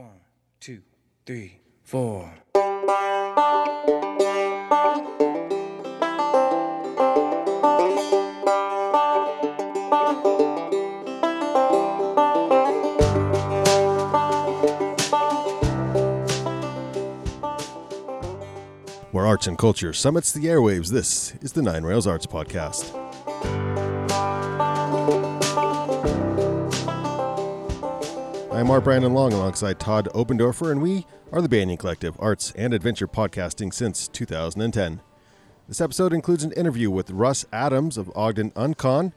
One, two, three, four. Where arts and culture summits the airwaves, this is the Nine Rails Arts Podcast. I'm Mark Brandon Long alongside Todd Opendorfer, and we are the Banyan Collective, arts and adventure podcasting since 2010. This episode includes an interview with Russ Adams of Ogden Uncon.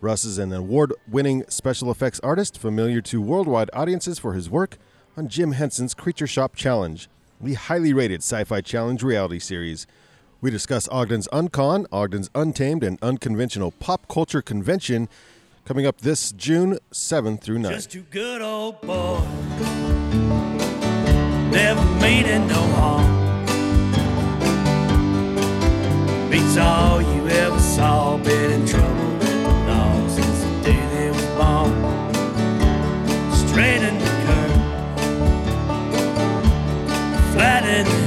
Russ is an award winning special effects artist familiar to worldwide audiences for his work on Jim Henson's Creature Shop Challenge, the highly rated SyFy Channel reality series. We discuss Ogden's Uncon, Ogden's Untamed and Unconventional Pop Culture Convention coming up this June 7th through 9th. Just good old. Never meaning no harm. Beats all you ever saw. Been in trouble the law since the day they was born. The curve. The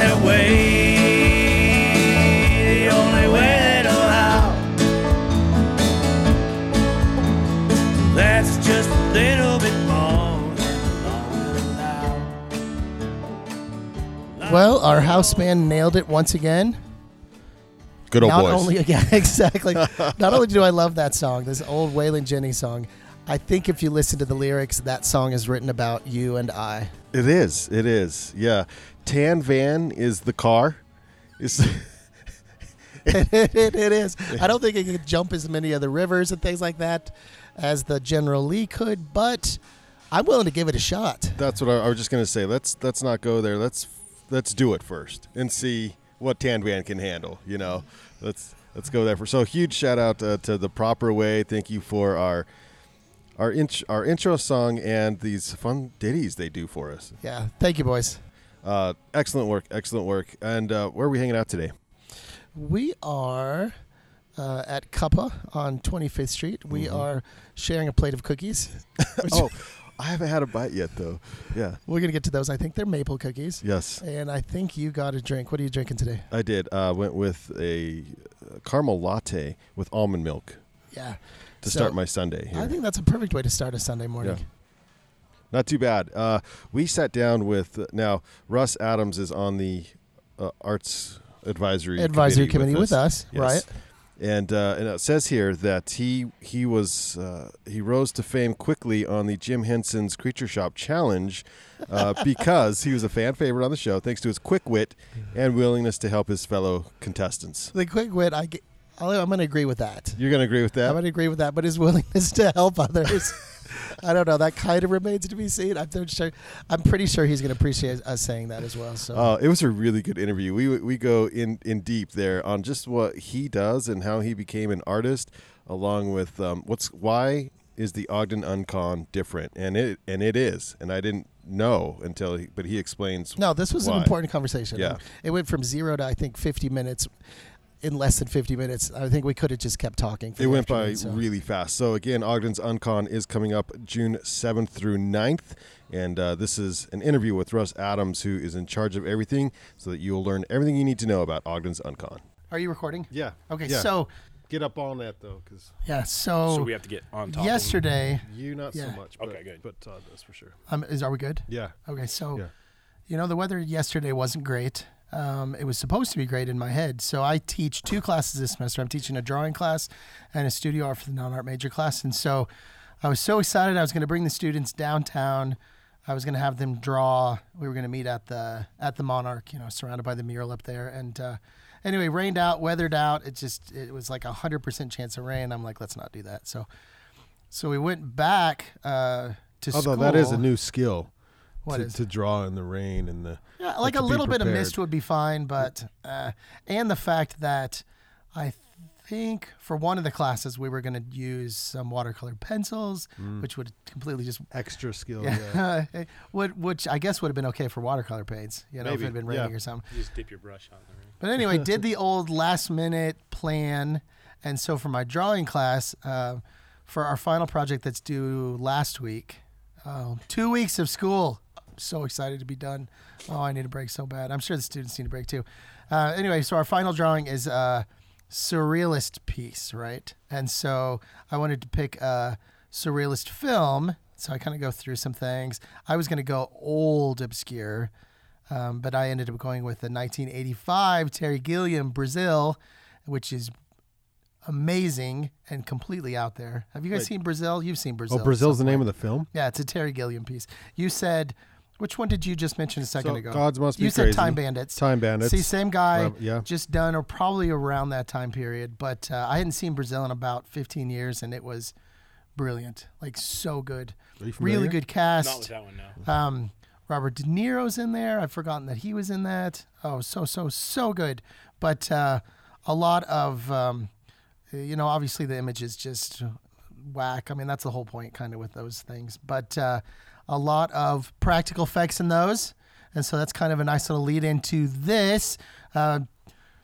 their way the only way they know how. That's just a little bit more than the law will allow. Well, our house band nailed it once again. Good old Not boys. only yeah, exactly. Not only do I love that song, this old Waylon Jennings song. I think if you listen to the lyrics, that song is written about you and I. It is. It is. Yeah. Tan van is the car. Is it, is. I don't think it can jump as many of the rivers and things like that as the General Lee could, but I'm willing to give it a shot. that's what I, I was just gonna say. Let's let's not go there. Let's let's do it first and see what Tan van can handle. You know, let's let's go there for. So huge shout out uh, to the proper way. Thank you for our our int- our intro song and these fun ditties they do for us. Yeah. Thank you, boys. Uh, excellent work. Excellent work. And uh, where are we hanging out today? We are uh, at Cuppa on 25th Street. We are sharing a plate of cookies. Oh, I haven't had a bite yet though. Yeah. We're going to get to those. I think they're maple cookies. Yes. And I think you got a drink. What are you drinking today? I did. Uh, went with a uh, caramel latte with almond milk Yeah. To So, start my Sunday. Here. I think that's a perfect way to start a Sunday morning. Yeah. Not too bad. Uh, we sat down with now Russ Adams is on the uh, arts advisory Advisory committee with us, Yes. right? And uh, and it says here that he he was uh, he rose to fame quickly on the Jim Henson's Creature Shop Challenge uh, because he was a fan favorite on the show thanks to his quick wit and willingness to help his fellow contestants. The quick wit, I get, I'll- I'm going to agree with that. You're gonna agree with that? I'm going to agree with that, but his willingness to help others. I don't know. That kind of remains to be seen. I'm not sure. I'm pretty sure he's going to appreciate us saying that as well. So Uh, it was a really good interview. We we go in in deep there on just what he does and how he became an artist, along with um, what's why is the Ogden Uncon different, and it and it is, and I didn't know until he, but he explains. no, this was why. an important conversation. Yeah. It went from zero to I think 50 minutes. In less than 50 minutes, I think we could have just kept talking. For It went by so. really fast. So again, Ogden's Uncon is coming up June 7th through 9th. And uh, this is an interview with Russ Adams, who is in charge of everything, so that you will learn everything you need to know about Ogden's Uncon. Are you recording? Yeah. Okay, Yeah. so get up on that though, because yeah, so, So we have to get on top. yesterday, you not Yeah. so much. But, Okay, good. But Todd does for sure. um, is are we good? Yeah. Okay, so Yeah. you know the weather yesterday wasn't great. Um, it was supposed to be great in my head. So I teach two classes this semester. I'm teaching a drawing class and a studio art for the non-art major class. And so I was so excited. I was going to bring the students downtown. I was going to have them draw. We were going to meet at the at the Monarch, you know, surrounded by the mural up there. And uh, anyway, rained out, weathered out. It just it was like a hundred percent chance of rain. I'm like, let's not do that. So so we went back uh, to Although school. that is a new skill What to, is? to draw in the rain and the. Yeah, like to a little bit of mist would be fine, but uh, and the fact that I think for one of the classes we were going to use some watercolor pencils, which would completely just Extra skill. Yeah. yeah. Would, which I guess would have been okay for watercolor paints, you know, if Maybe, it had been yeah. raining or something. You just dip your brush on the rain. But anyway, did the old last minute plan. And so for my drawing class, uh, for our final project that's due last week, uh, two weeks of school. So excited to be done. Oh, I need a break so bad. I'm sure the students need a break too. Uh, anyway, so our final drawing is a surrealist piece, right? And so I wanted to pick a surrealist film. So I kind of go through some things. I was going to go old obscure. Um, but I ended up going with the 1985 Terry Gilliam Brazil, which is amazing and completely out there. Have you guys Wait. seen Brazil? You've seen Brazil. Oh, Brazil's the name of the film. Yeah, it's a Terry Gilliam piece. You said, which one did you just mention a second So, ago? Gods Must Be You said Crazy. Time Bandits. Time Bandits. See, same guy, Um, yeah. just done or probably around that time period. But uh, I hadn't seen Brazil in about 15 years, and it was brilliant, like so good. Are you Really good cast. Not with that one, no. Um, Robert De Niro's in there. I've forgotten that he was in that. Oh, so so so good. But uh, a lot of, um, you know, obviously the image is just whack. I mean, that's the whole point, kind of, with those things. But uh, a lot of practical effects in those, and so that's kind of a nice little lead into this. Uh,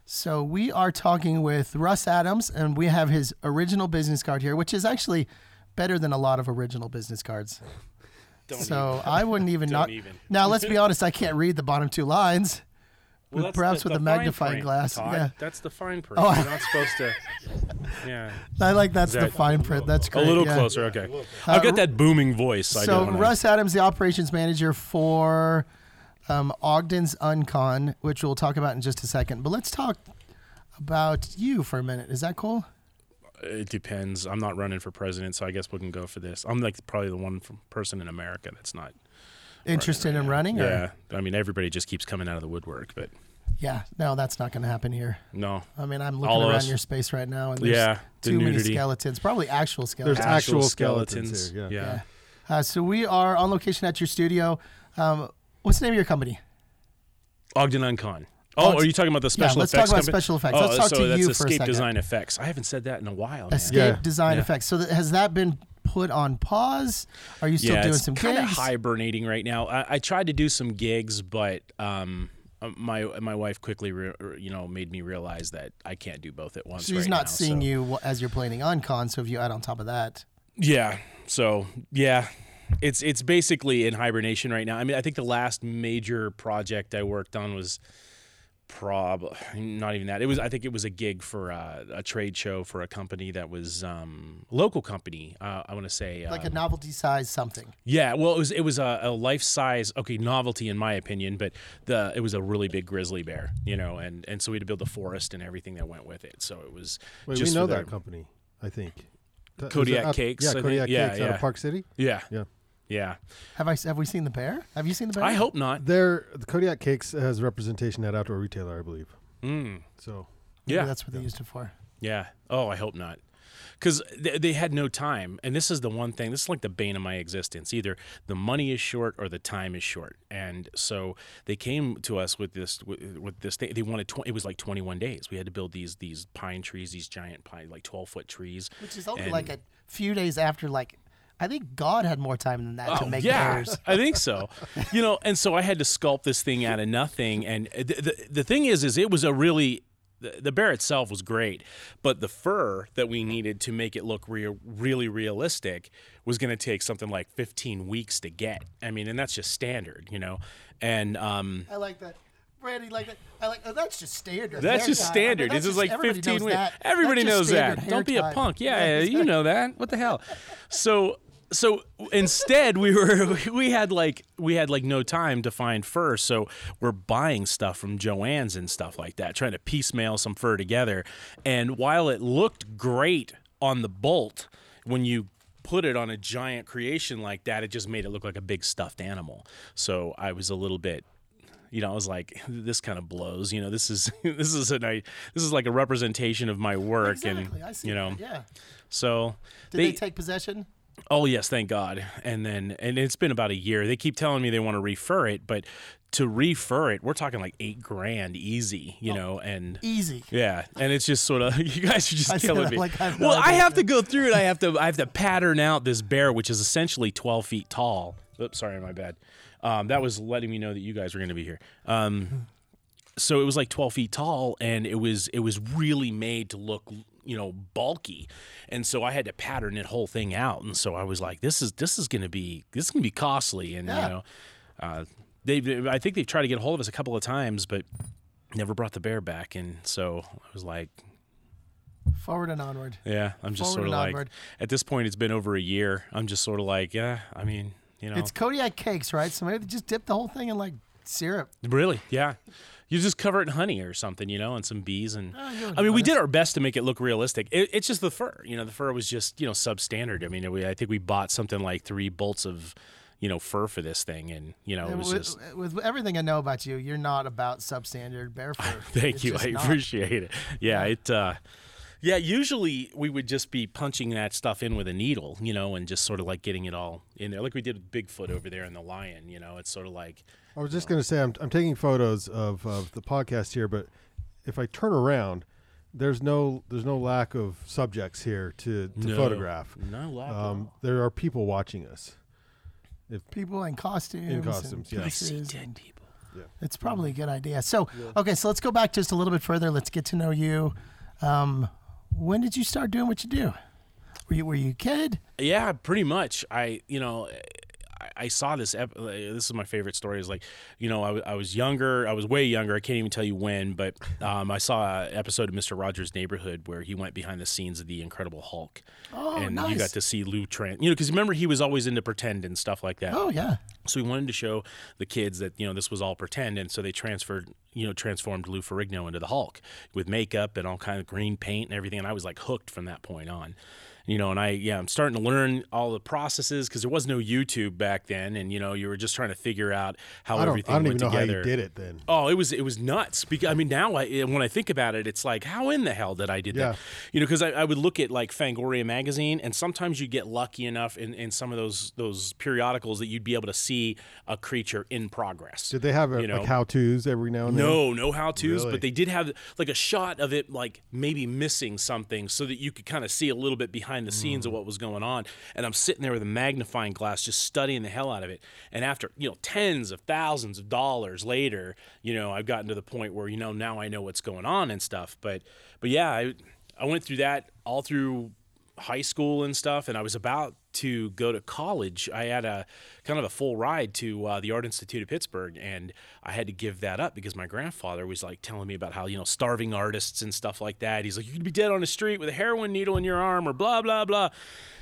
so we are talking with Russ Adams, and we have his original business card here, which is actually better than a lot of original business cards. Don't So I wouldn't even Don't not. even. Now let's be honest. I can't read the bottom two lines. Well, with- that's perhaps the, with the a magnifying print, glass, Todd. yeah. That's the fine print. Oh. You're not supposed to. Yeah. I like that's the fine print. That's A little yeah. closer. Okay. I've got that booming voice. So, I don't wanna, Russ Adams, the operations manager for um, Ogden's Uncon, which we'll talk about in just a second. But let's talk about you for a minute. Is that cool? It depends. I'm not running for president, so I guess we can go for this. I'm like probably the one from, person in America that's not. Interested in running? or- Yeah. I mean, everybody just keeps coming out of the woodwork, but Yeah. No, that's not going to happen here. no. I mean, I'm looking All around us. your space right now, and there's Yeah. The too many skeletons. Probably actual skeletons. There's actual skeletons here, yeah. yeah. Uh, so we are on location at your studio. Um, what's the name of your company? Ogden Uncon. Oh, Oh, are you talking about the special effects? let's talk about company? special effects. Oh, Let's talk so to that's you for a Escape second. Design Effects. I haven't said that in a while. man. Escape Yeah. Design Yeah. Effects. So th- has that been put on pause? Are you still yeah, doing it's some kind of hibernating right now. I, I tried to do some gigs, but um, Uh, my my wife quickly, re- you know, made me realize that I can't do both at once. She's right not now, seeing so- you as you're planning on con. So if you add on top of that, Yeah. So yeah, it's it's basically in hibernation right now. I mean, I think the last major project I worked on was prob not even that. It was I think it was a gig for uh, a trade show for a company that was um, local company. Uh, I want to say like uh, a novelty size something. Yeah, well, it was it was a, a life size okay novelty in my opinion, but the it was a really big grizzly bear, you know, and and so we had to build the forest and everything that went with it. So it was Wait, just we know for that the- company, I think. Kodiak Cakes, Yeah, I think. Kodiak Yeah, Cakes out yeah. of Park City. Yeah, Yeah. Yeah. Have I have we seen the bear? Have you seen the bear? I hope not. There, the Kodiak Cakes has representation at Outdoor Retailer, I believe. Mm, So Maybe yeah, that's what they used it for. yeah. Oh, I hope not. Because they, they had no time, and this is the one thing. This is like the bane of my existence. Either the money is short or the time is short, and so they came to us with this with, with this thing. They wanted tw- it was like 21 days. We had to build these these pine trees, these giant pine, like 12 foot trees. Which is only And- like a few days after. Like I think God had more time than that to Oh, make yeah, bears. I think so. You know, and so I had to sculpt this thing out of nothing. And the, the, the thing is, is it was a really the, the bear itself was great, but the fur that we needed to make it look real, really realistic was going to take something like 15 weeks to get. I mean, and that's just standard, you know. And um, I like that. Brandy, like that. I like. Oh, that's just standard. that's hair just time. I mean, standard. this is just- like everybody 15 knows weeks. that. Everybody knows that. Don't be a time. punk. Yeah, Yeah, you know that. What the hell? So so instead we were we had like we had like no time to find fur so we're buying stuff from joann's and stuff like that trying to piecemeal some fur together and while it looked great on the bolt when you put it on a giant creation like that it just made it look like a big stuffed animal so i was a little bit you know, I was like, this kind of blows. You know, this is this is a night. This is like a representation of my work, Exactly. I and see you know, that, Yeah. so Did they, take possession? Oh yes, thank God. And then and it's been about a year. They keep telling me they want to refer it, but to refer it, we're talking like eight grand easy, you know, and Easy. yeah, and it's just sort of you guys are just I killing me. like I well, I have to go through it. I have to I have to pattern out this bear, which is essentially twelve feet tall. Oops, sorry, my bad. Um, that was letting me know that you guys were going to be here. Um, so it was like 12 feet tall and it was it was really made to look you know bulky and so i had to pattern that whole thing out and so i was like this is this is gonna be this is gonna be costly and Yeah. you know uh, they i think they've tried to get a hold of us a couple of times but never brought the bear back and so i was like Forward and onward. yeah i'm just Forward sort of like onward. at this point it's been over a year i'm just sort of like yeah i mean you know It's Kodiak cakes, right? So maybe just dip the whole thing in like syrup. Really? Yeah. You just cover it in honey or something, you know, and some bees. And Oh, I mean, we did our best to make it look realistic. It, it's just the fur, you know. The fur was just you know substandard. I mean, we, I think we bought something like three bolts of you know fur for this thing, and you know it was with, just. with everything I know about you, you're not about substandard bear fur. Thank It's you. I not. appreciate it. Yeah, it. uh yeah, usually we would just be punching that stuff in with a needle, you know, and just sort of like getting it all in there, like we did with Bigfoot over there and the lion. You know, it's sort of like I was just going to say I'm, I'm taking photos of, of the podcast here, but if I turn around, there's no there's no lack of subjects here to, to no- photograph. No, lack of- Um, there are people watching us. People in costumes. and costumes, yeah. I see pieces dead and- people. It's probably a good idea. So, okay, so let's go back just a little bit further. Let's get to know you. Um, when did you start doing what you do? Were you were you a kid? Yeah, pretty much. I, you know, I, saw this. Ep- uh, this is my favorite story. Is like, you know, I, w- I was younger. I was way younger. I can't even tell you when, but um, I saw an episode of Mister Rogers' Neighborhood where he went behind the scenes of the Incredible Hulk, Oh, and nice. you got to see Lou Trent. You know, because remember he was always into pretend and stuff like that. Oh yeah. So we wanted to show the kids that you know this was all pretend, and so they transferred, you know, transformed Lou Ferrigno into the Hulk with makeup and all kind of green paint and everything, and I was like hooked from that point on. You know, and I yeah, I'm starting to learn all the processes because there was no YouTube back then, and you know, you were just trying to figure out how I everything I don't went even know together. how you did it then. Oh, it was it was nuts. Because I mean, now I, eh, when I think about it, it's like, how in the hell did I did Yeah. that? You know, because I, I would look at like Fangoria magazine, and sometimes you get lucky enough in, in some of those those periodicals that you'd be able to see a creature in progress. Did they have a, you know? like how tos every now and then? No, no how tos, Really? but they did have like a shot of it, like maybe missing something, so that you could kind of see a little bit behind the scenes of mm. what was going on. And I'm sitting there with a magnifying glass, just studying the hell out of it. And after you know tens of thousands of dollars later, you know I've gotten to the point where you know now I know what's going on and stuff. But but yeah, I I went through that all through high school and stuff, and I was about to go to college. I had a kind of a full ride to uh, the Art Institute of Pittsburgh, and I had to give that up because my grandfather was like telling me about how you know starving artists and stuff like that. He's like, you could be dead on the street with a heroin needle in your arm, or blah blah blah.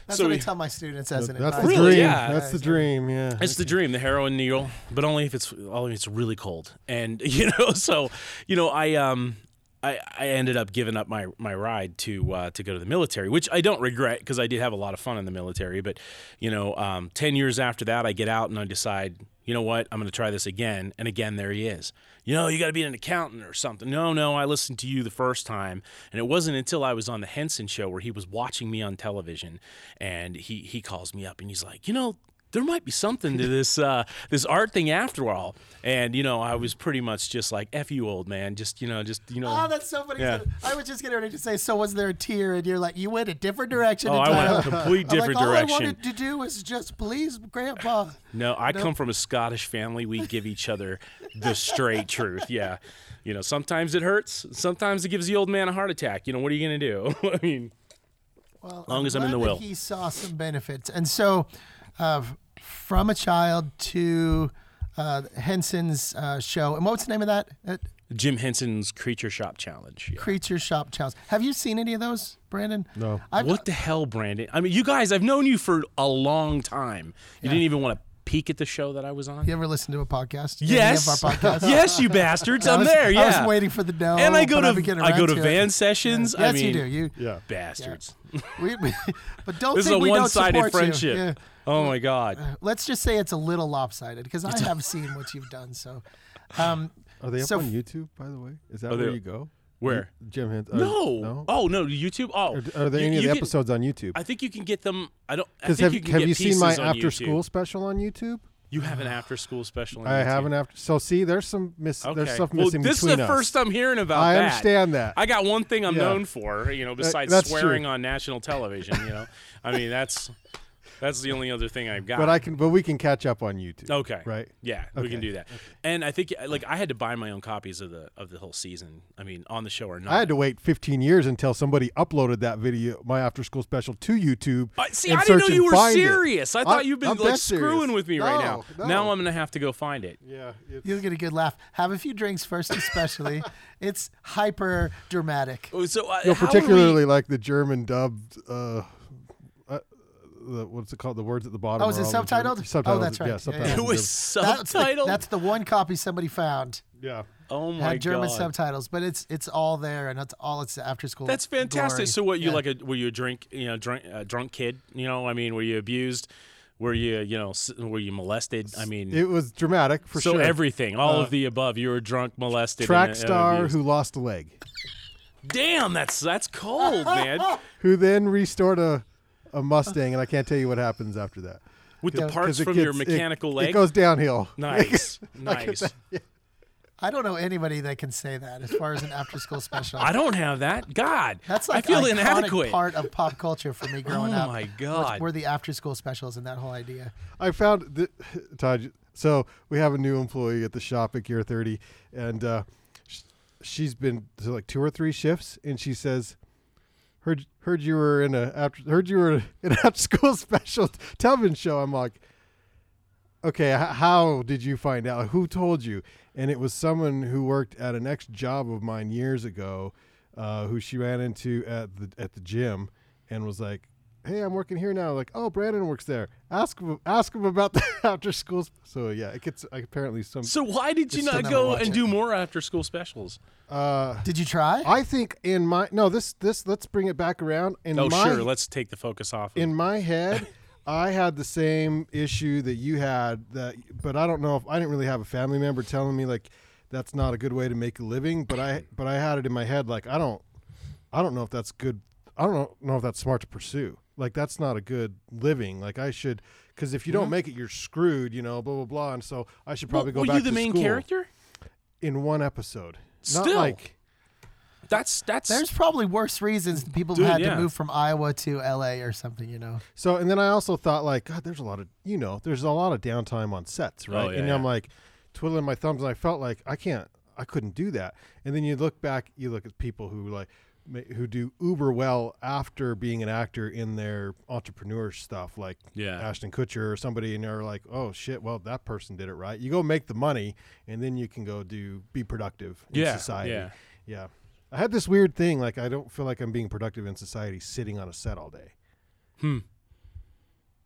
That's so what I we- tell my students as an That's the advisor. Really? dream. Yeah. That's the dream. Yeah. It's the dream, the heroin needle, but only if it's only if it's really cold. And you know, so you know, I um I, I ended up giving up my my ride to uh, to go to the military, which I don't regret because I did have a lot of fun in the military. But you know, um, ten years after that, I get out and I decide, you know what, I'm going to try this again. And again, there he is. You know, you got to be an accountant or something. No, no, I listened to you the first time, and it wasn't until I was on the Henson show where he was watching me on television, and he he calls me up and he's like, you know, there might be something to this uh, this art thing after all. And you know, I was pretty much just like, "F you, old man." Just you know, just you know. Oh, that's so funny. Yeah. I was just getting ready to say, so was there a tear? And you're like, you went a different direction. Oh, I went a complete different like, direction. All I wanted to do was just please, Grandpa. No, I come from a Scottish family. We give each other the straight truth. Yeah. You know, sometimes it hurts. Sometimes it gives the old man a heart attack. You know, what are you to do? I mean, Well, Long as I'm in the will. He saw some benefits, and so uh, from a child to uh, Henson's uh, show. And what's the name of that? Jim Henson's Creature Shop Challenge. Yeah. Creature Shop Challenge. Have you seen any of those, Brandon? No. I've, What the hell, Brandon? I mean, you guys, I've known you for a long time. You didn't even want to peek at the show that I was on? You ever listen to a podcast? Yes. Any of our podcasts? yes, you bastards. I I'm was- there. Yeah. I was waiting for the no. and I go but I've to getting I go around to it. van sessions. Yes, I mean, you do. You, Yeah. bastards. we, we, but don't This is think a we don't one-sided support you. friendship. Yeah. Oh my god. Let's just say it's a little lopsided because I have seen what you've done. So, um, Are they up So on YouTube, by the way? Is that where you go? Where? Jim Hens- uh, No. no. Oh no, YouTube. Oh, Are, are there You- any of the can- episodes on YouTube? I think you can get them. I don't. I Because think have, you can have get you seen my after YouTube. school special on YouTube? You have an after school special. on I YouTube? have an after. So see, there's some miss. Okay. There's stuff well, missing this is the us. first I'm hearing about I that. understand that. I got one thing I'm Yeah. known for, you know, besides that's true. swearing on national television. You know, I mean that's that's the only other thing I've got. but I can. But we can catch up on YouTube. Okay. Right. Yeah, we can do that. And I think like I had to buy my own copies of the of the whole season. I mean, on the show or not. I had to wait 15 years until somebody uploaded that video, my after school special, to YouTube. Uh, see, and I didn't know you were find it. serious. I thought I- you've been I'm like screwing serious. with me right now. No, Now. I'm gonna have to go find it. Yeah. You'll get a good laugh. Have a few drinks first, especially. it's hyper dramatic. Oh, So uh, No, how are particularly we- like the German dubbed. Uh, the, what's it called? The words at the bottom. Oh, is it all the subtitled? Subtitled. Oh, that's right. Yeah, Yeah, subtitled. yeah. it was German. That's the, subtitled. that's the one copy somebody found. yeah. oh my Had German god. subtitles, but it's it's all there, and that's all it's after school. That's fantastic. glory. So what you Yeah. like a were you a drink you know drunk uh, drunk kid? You know, I mean, were you abused? Were you you know were you molested? I mean, It was dramatic for so sure. So everything, all Uh, of the above. You were drunk, molested, track and, uh, star abused. who lost a leg, Damn, that's that's cold, man. who then restored a, a Mustang, and I can't tell you what happens after that. With the parts it from your gets- it- mechanical it, leg. It goes downhill. nice, nice. I don't know anybody that can say that as far as an after school special. I don't have that. God, That's like I feel inadequate. part of pop culture for me growing Oh up. Oh my was- God. Were the after school specials and that whole idea. I found that Todd. So we have a new employee at the shop at Gear Thirty, and uh, she's been to like two or three shifts, and she says, "Heard heard you were in a after heard you were in an after school special television show." I'm like, "Okay, how did you find out? Who told you?" And it was someone who worked at an ex job of mine years ago, uh, who she ran into at the at the gym, and was like, "Hey, I'm working here now." Like, "Oh, Brandon works there. Ask him ask him about the after school." sp-" So yeah, it gets apparently some. So why did you not go and it. do more after school specials? Uh, Did you try? I think in my no this this let's bring it back around. In Oh, my, sure. Let's take the focus off. Of in my head, I had the same issue that you had that, but I don't know if I didn't really have a family member telling me like that's not a good way to make a living. But I but I had it in my head like I don't I don't know if that's good. I don't know, know if that's smart to pursue. Like that's not a good living. Like I should because if you don't mm-hmm. make it, you're screwed. You know, blah blah blah. And so I should probably Well, go were back you the to main school character? in one episode. Not Still. like That's that's There's probably worse reasons people Dude, had yeah. to move from Iowa to LA or something, you know. So and then I also thought like, God, there's a lot of you know, there's a lot of downtime on sets, oh, right? Oh, yeah, and I'm like twiddling my thumbs, and I felt like I can't, I couldn't do that. And then you look back, you look at people who like ma- who do uber well after being an actor in their entrepreneur stuff, like Yeah. Ashton Kutcher or somebody, and they're like, oh shit, well that person did it right. You go make the money, and then you can go do be productive in Yeah, society. yeah. yeah. I had this weird thing, like I don't feel like I'm being productive in society sitting on a set all day. Hmm.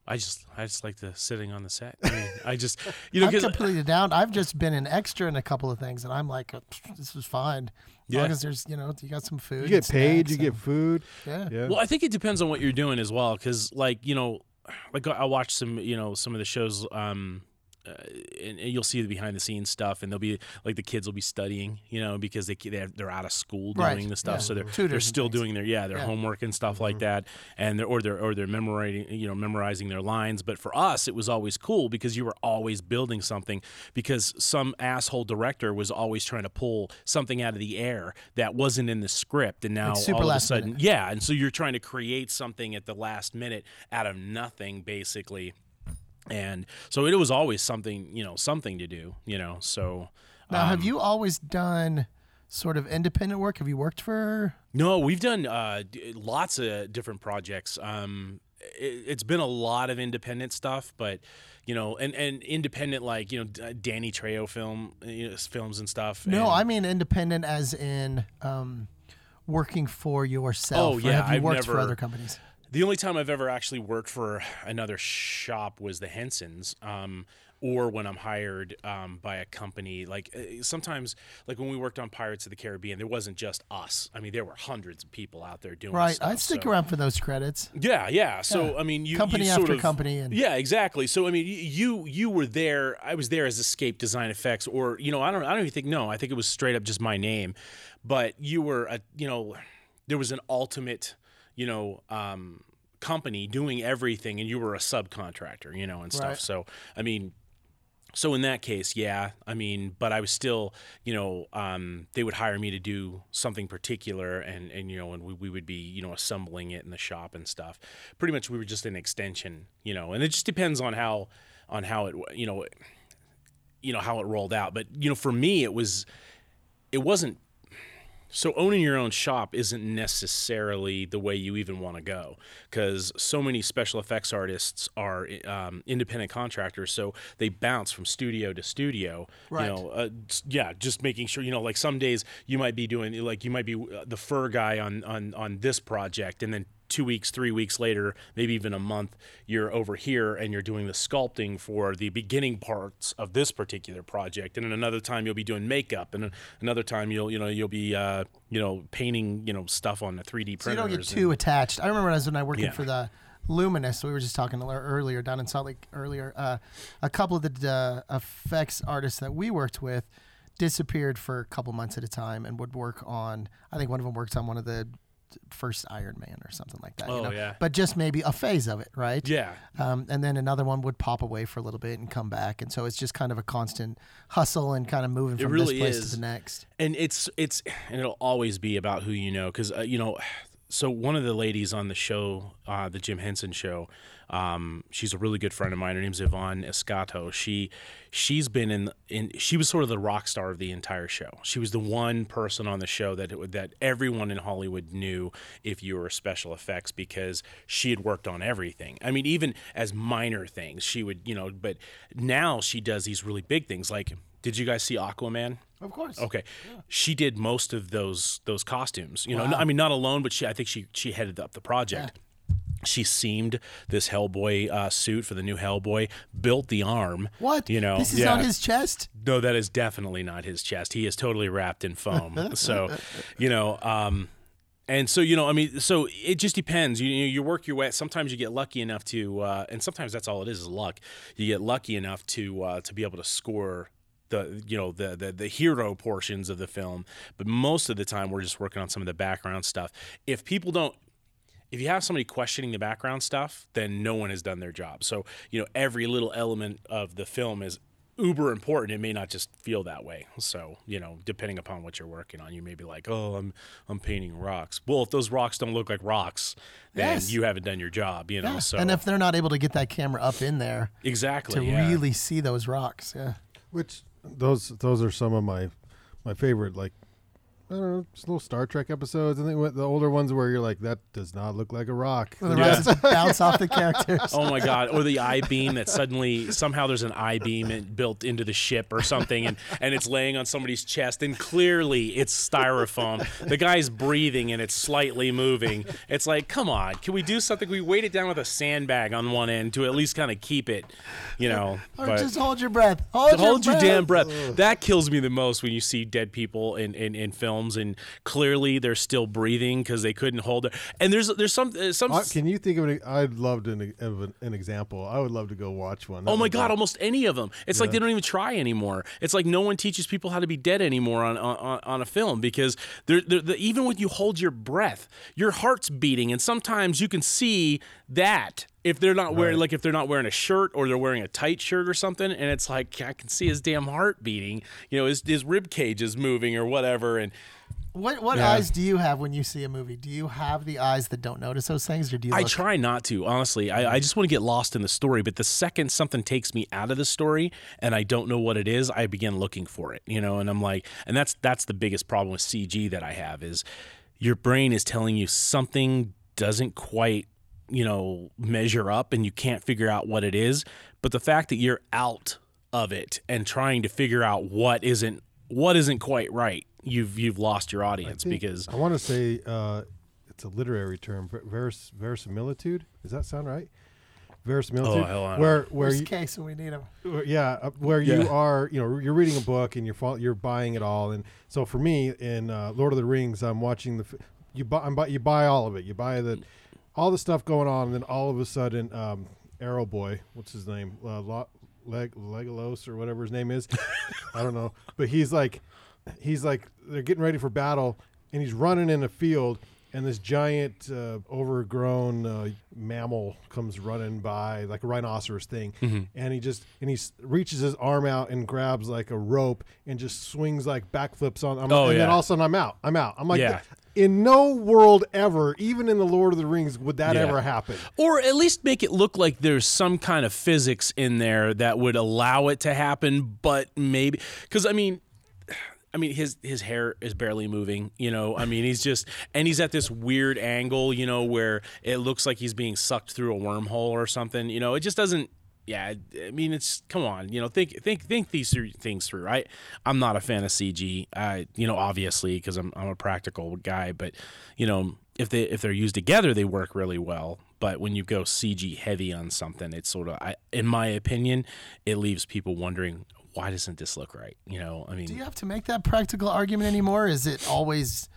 I just I just like the sitting on the set. I mean, I just you know I'm because completely down. I've just been an extra in a couple of things, and I'm like, "Uh, this is fine. As Yeah. long as there's, you know, you got some food. You get paid, snacks you get food. yeah. Yeah. Well, I think it depends on what you're doing as well, because like you know, like I watched some you know some of the shows, um, uh, and, and you'll see the behind the scenes stuff, and they'll be like the kids will be studying, you know, because they they're, they're out of school doing Right, the stuff, yeah. so they're Tutors they're still doing their yeah their Yeah. homework and stuff Mm-hmm. like that, and they're or they're or they're memorizing you know memorizing their lines. But for us, it was always cool because you were always building something because some asshole director was always trying to pull something out of the air that wasn't in the script, and now all of a sudden minute. yeah, and so you're trying to create something at the last minute out of nothing, basically. And so it was always something, you know, something to do, you know. So Now, have um, you always done sort of independent work? Have you worked for? No, we've done uh, lots of different projects. Um, it, it's been a lot of independent stuff, but you know, and, and independent like you know D- Danny Trejo film you know, films and stuff. No, and- I mean independent as in um, working for yourself. Oh, yeah, have you I've worked for never- other companies? The only time I've ever actually worked for another shop was the Hensons, um, or when I'm hired um, by a company. Like uh, sometimes, like when we worked on Pirates of the Caribbean, there wasn't just us. I mean, there were hundreds of people out there doing Right. stuff. I'd stick so- around for those credits. Yeah, yeah. So Yeah. I mean, you Company you after sort of, company and- yeah, exactly. So I mean, you you were there. I was there as Escape Design Effects, or you know, I don't I don't even think no. I think it was straight up just my name, but you were a you know, there was an ultimate you know um, company doing everything, and you were a subcontractor, you know, and stuff. Right. So I mean. so in that case, yeah, I mean, but I was still, you know, um, they would hire me to do something particular, and and you know, and we, we would be, you know, assembling it in the shop and stuff. Pretty much, we were just an extension, you know, and it just depends on how on how it, you know, you know how it rolled out. But you know, for me, it was, it wasn't so owning your own shop isn't necessarily the way you even want to go because so many special effects artists are um, independent contractors so they bounce from studio to studio Right. you know uh, yeah just making sure you know like some days you might be doing like you might be uh, the fur guy on on on this project and then two weeks, three weeks later, maybe even a month, you're over here and you're doing the sculpting for the beginning parts of this particular project. And then another time you'll be doing makeup, and another time you'll you know you'll be uh, you know painting you know stuff on the 3D printers. So you don't get and- too attached. I remember when I was when I working Yeah. for the Luminous. We were just talking earlier down in Salt Lake earlier. Uh, a couple of the uh, effects artists that we worked with disappeared for a couple months at a time and would work on. I think one of them worked on one of the first Iron Man or something like that. you Oh, know? yeah. But just maybe a phase of it, right? Yeah. Um, and then another one would pop away for a little bit and come back, and so it's just kind of a constant hustle and kind of moving from really this place is. to the next. and it's it's and it'll always be about who you know because uh, you know so one of the ladies on the show uh, the jim henson show um, she's a really good friend of mine. Her name's yvonne escato. She she's been in in she was sort of the rock star of the entire show. She was the one person on the show that it, that everyone in hollywood knew if you were special effects because she had worked on everything. I mean even as minor things she would you know but now she does these really big things like did you guys see aquaman Of course. Okay, she did most of those those costumes. You know, I mean, not alone, but she I think she she headed up the project. She seamed this Hellboy uh, suit for the new Hellboy. Built the arm. What? You know? this is yeah. on his chest. No, that is definitely not his chest. He is totally wrapped in foam. so, you know, um, and so you know, I mean, so it just depends. You you you work your way. Sometimes you get lucky enough to, uh, and sometimes that's all it is is luck. You get lucky enough to uh, to be able to score the you know the, the the hero portions of the film. But most of the time, we're just working on some of the background stuff. If people don't if you have somebody questioning the background stuff, then no one has done their job. So, you know, every little element of the film is uber important. It may not just feel that way. So, you know, depending upon what you're working on, you may be like, "Oh, I'm I'm painting rocks." Well, if those rocks don't look like rocks, then Yes. you haven't done your job, you know. Yeah. So and if they're not able to get that camera up in there exactly to yeah. really see those rocks, yeah. Which those those are some of my my favorite like I don't know, just little Star Trek episodes. I think the older ones where you're like, that does not look like a rock. The Yeah. rocks bounce off the characters. Oh my god! Or the I beam that suddenly somehow there's an I beam in- built into the ship or something, and and it's laying on somebody's chest, and clearly it's styrofoam. The guy's breathing and it's slightly moving. It's like, come on, can we do something? We weight it down with a sandbag on one end to at least kind of keep it, you know. Or but- just hold your breath. Hold, Hold your breath. damn breath. That kills me the most when you see dead people in, in, in and clearly they're still breathing because they couldn't hold it. And there's there's some uh, some Uh, can you think of an? I'd love to, an, of an, an example. I would love to go watch one. That Oh my God! Almost any of them. It's like they don't even try anymore. It's like no one teaches people how to be dead anymore on on, on a film because they're, they're, the even when you hold your breath, your heart's beating, and sometimes you can see that if they're not wearing like if they're not wearing a shirt or they're wearing a tight shirt or something, and it's like I can see his damn heart beating. You know, his his rib cage is moving or whatever, and What what Yeah. eyes do you have when you see a movie? Do you have the eyes that don't notice those things, or do you? I look- try not to, honestly. I, I just want to get lost in the story. But the second something takes me out of the story and I don't know what it is, I begin looking for it, you know, and I'm like, and that's that's the biggest problem with CG that I have is your brain is telling you something doesn't quite, you know, measure up and you can't figure out what it is. But the fact that you're out of it and trying to figure out what isn't what isn't quite right, you've you've lost your audience think- because I want to say uh, it's a literary term. ver- Veris, verisimilitude. Does that sound right? Verisimilitude. Oh, hell, I don't where where Worst you, case when we need them. Yeah where Yeah. you are you know you're reading a book and you're you're buying it all and so for me in uh, lord of the rings i'm watching the you buy I'm buy, you buy all of it you buy the all the stuff going on and then all of a sudden um arrow boy what's his name? Uh, Lo- Leg- Legolas or whatever his name is. I don't know. But he's like he's like they're getting ready for battle and he's running in a field and this giant, uh, overgrown uh, mammal comes running by, like a rhinoceros thing, Mm-hmm. and he just and he s- reaches his arm out and grabs like a rope and just swings like backflips on. I'm, Oh, and then all of a sudden I'm out. I'm out. I'm like, Yeah. in no world ever, even in the Lord of the Rings, would that Yeah. ever happen. or at least make it look like there's some kind of physics in there that would allow it to happen but maybe because i mean I mean his his hair is barely moving, you know. I mean he's just and he's at this weird angle, you know, where it looks like he's being sucked through a wormhole or something. You know, it just doesn't yeah, I mean it's come on, you know, think think think these things through, right? I'm not a fan of CG. I you know, obviously because I'm I'm a practical guy, but you know, if they if they're used together they work really well. But when you go CG heavy on something, it's sort of I in my opinion, it leaves people wondering why doesn't this look right? You know, I mean Do you have to make that practical argument anymore? Is it always,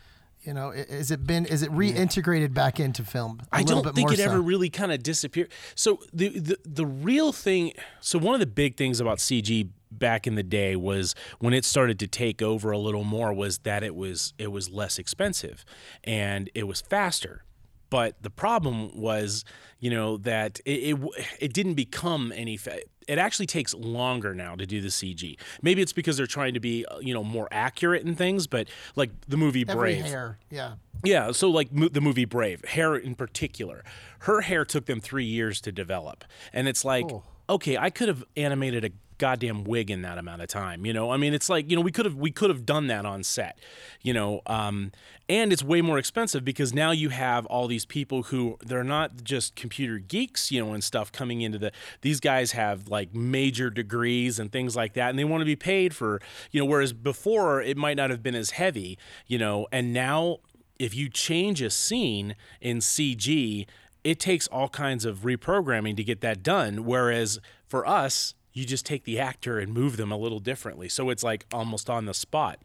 you know, is it been is it reintegrated back into film? I I don't think it ever really kind of disappeared. So the, the the real thing. So one of the big things about CG back in the day was when it started to take over a little more was that it was it was less expensive and it was faster. But the problem was, you know, that it it, it didn't become any. Fa- it actually takes longer now to do the CG. Maybe it's because they're trying to be, uh, you know, more accurate in things. But like the movie Brave, every hair. Yeah. yeah, so like mo- the movie Brave, hair in particular, her hair took them three years to develop, and it's like, okay, I could have animated a goddamn wig in that amount of time. You know, I mean, it's like you know we could have we could have done that on set. You know, um, and it's way more expensive because now you have all these people who they're not just computer geeks, you know, and stuff coming into the. These guys have like major degrees and things like that, and they want to be paid for you know. Whereas before it might not have been as heavy, you know, and now if you change a scene in CG, it takes all kinds of reprogramming to get that done. Whereas for us, you just take the actor and move them a little differently. So it's like almost on the spot.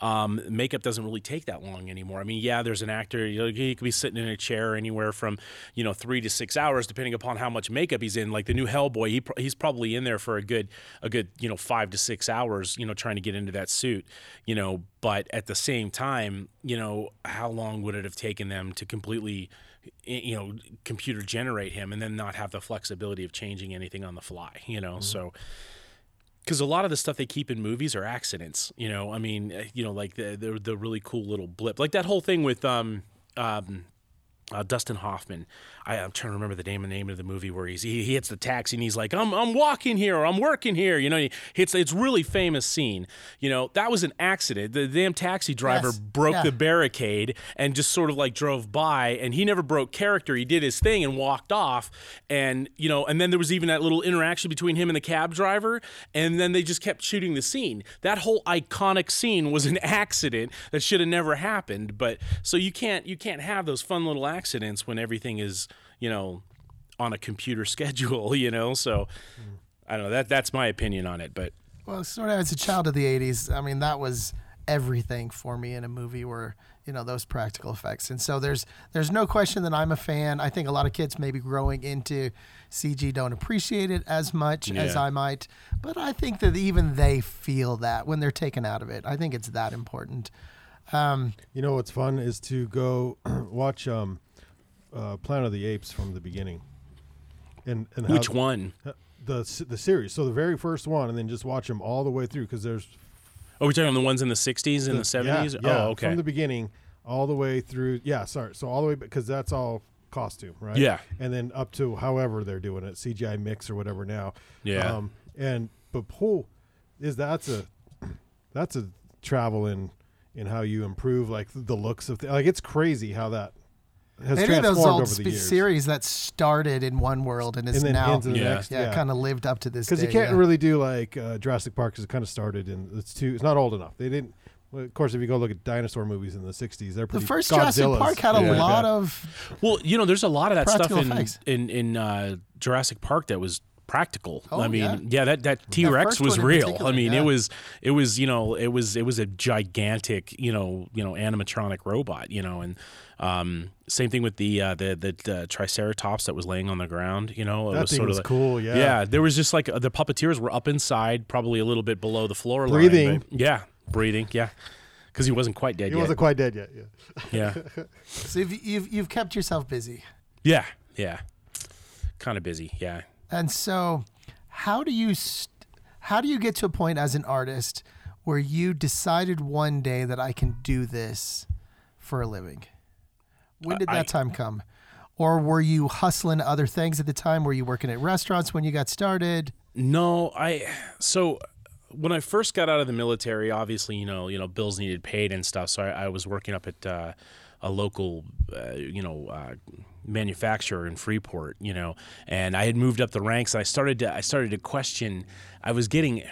Um, makeup doesn't really take that long anymore. I mean, yeah, there's an actor, you know, he could be sitting in a chair anywhere from, you know, three to six hours, depending upon how much makeup he's in. Like the new Hellboy, he, he's probably in there for a good, a good, you know, five to six hours, you know, trying to get into that suit, you know. But at the same time, you know, how long would it have taken them to completely, you know, computer generate him and then not have the flexibility of changing anything on the fly, you know? So because a lot of the stuff they keep in movies are accidents. You know, I mean, uh, you know, like the the, the really cool little blip, like that whole thing with um um. Uh, Dustin Hoffman. I, I'm trying to remember the name and name of the movie where he's he, he hits the taxi and he's like, "I'm I'm walking here, or I'm working here." You know, he hits it's really famous scene. You know, that was an accident. The damn taxi driver Yes. broke Yeah. the barricade and just sort of like drove by and he never broke character he did his thing and walked off and you know and then there was even that little interaction between him and the cab driver and then they just kept shooting the scene that whole iconic scene was an accident that should have never happened but so you can't you can't have those fun little accidents when everything is you know on a computer schedule you know so i don't know that that's my opinion on it but Well, sort of as a child of the '80s, I mean that was everything for me in a movie where you know those practical effects. And so there's there's no question that I'm a fan. I think a lot of kids maybe growing into CG don't appreciate it as much as I might, but I think that even they feel that when they're taken out of it. I think it's that important. You know what's fun is to go watch um, uh, Planet of the Apes from the beginning. And, and how- which one The the series. So the very first one, and then just watch them all the way through because there's are we're talking about the ones in the 60s and the 70s Yeah, yeah, oh okay From the beginning, all the way through. Yeah, sorry. So all the way because that's all costume, right? Yeah. And then up to however they're doing it, CGI mix or whatever now. Yeah. Um, and but Pool is that's a that's a travel in in how you improve like the looks of th- like it's crazy how that has Any of those old over the spe- years. series that started in one world and is and then now into the Yeah. next, yeah, yeah, kind of lived up to this because you day, can't yeah. really do like uh, Jurassic Park because it kind of started in it's too it's not old enough. They didn't. Well, of course, if you go look at dinosaur movies in the '60s, they're The pretty. first Jurassic Park had a pretty lot of Well, you know, there's a lot of that stuff in effects. in in uh, Jurassic Park that was practical. Oh, I mean, yeah. yeah, that that T Rex was real. I mean, yeah. it was it was you know it was it was a gigantic you know you know animatronic robot. You know, and um, same thing with the uh, the the, the Triceratops that was laying on the ground. You know, it That was thing sort was of cool, yeah. yeah. There was just like uh, the puppeteers were up inside, probably a little bit below the floor line, Breathing. but- yeah, breathing. Yeah. because he wasn't quite dead He yet. wasn't quite dead yet. Yeah. yeah, So you've, you've you've kept yourself busy, yeah, yeah. Kind of busy. Yeah. and so how do you st- how do you get to a point as an artist where you decided one day that I can do this for a living? When did that I- time come? Or were you hustling other things at the time? Were you working at restaurants when you got started? No, I so when I first got out of the military, obviously, you know, you know, bills needed paid and stuff. So I, I was working up at uh, a local, uh, you know, uh, manufacturer in Freeport, you know, and I had moved up the ranks. And I started to I started to question. I was getting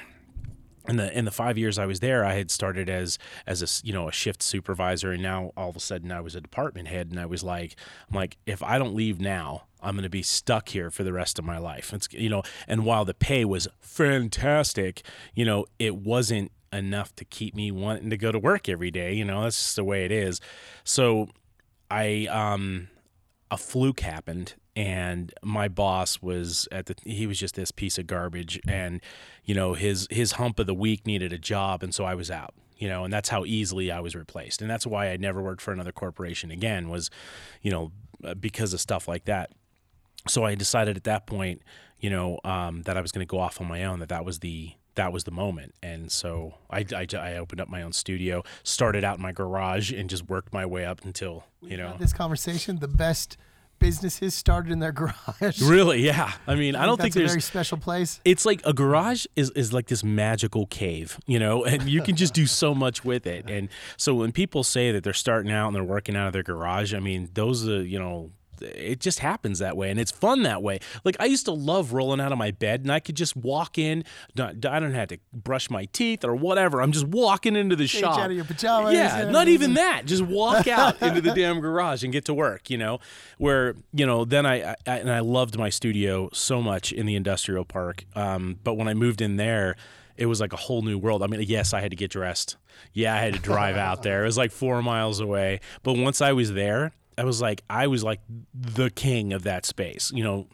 in the in the five years I was there, I had started as as a you know a shift supervisor, and now all of a sudden I was a department head, and I was like, I'm like, if I don't leave now, I'm going to be stuck here for the rest of my life. It's you know, and while the pay was fantastic, you know, it wasn't enough to keep me wanting to go to work every day. You know, that's just the way it is. So I um a fluke happened and my boss was at the he was just this piece of garbage and you know his his hump of the week needed a job and so I was out you know and that's how easily I was replaced. And that's why I never worked for another corporation again was you know uh, because of stuff like that. So I decided at that point you know um, that I was going to go off on my own that that was the that was the moment. And so I, I, I opened up my own studio started out in my garage and just worked my way up until you know. This conversation, the best businesses started in their garage. Really? Yeah. I mean, I don't think a there's. very special place. it's like a garage is, is like this magical cave, you know, and you can just do so much with it. And so when people say that they're starting out and they're working out of their garage, I mean, those are, you know, it just happens that way and it's fun that way. Like I used to love rolling out of my bed and I could just walk in. Not, I don't have to brush my teeth or whatever. I'm just walking into the Change shop. out of your pajamas. Yeah, not even that. Just walk out into the damn garage and get to work. You know, where you know then I, I and I loved my studio so much in the industrial park. Um, but when I moved in there, it was like a whole new world. I mean, yes, I had to get dressed. Yeah, I had to drive out there. It was like four miles away. But once I was there, I was like, I was like the king of that space. You know,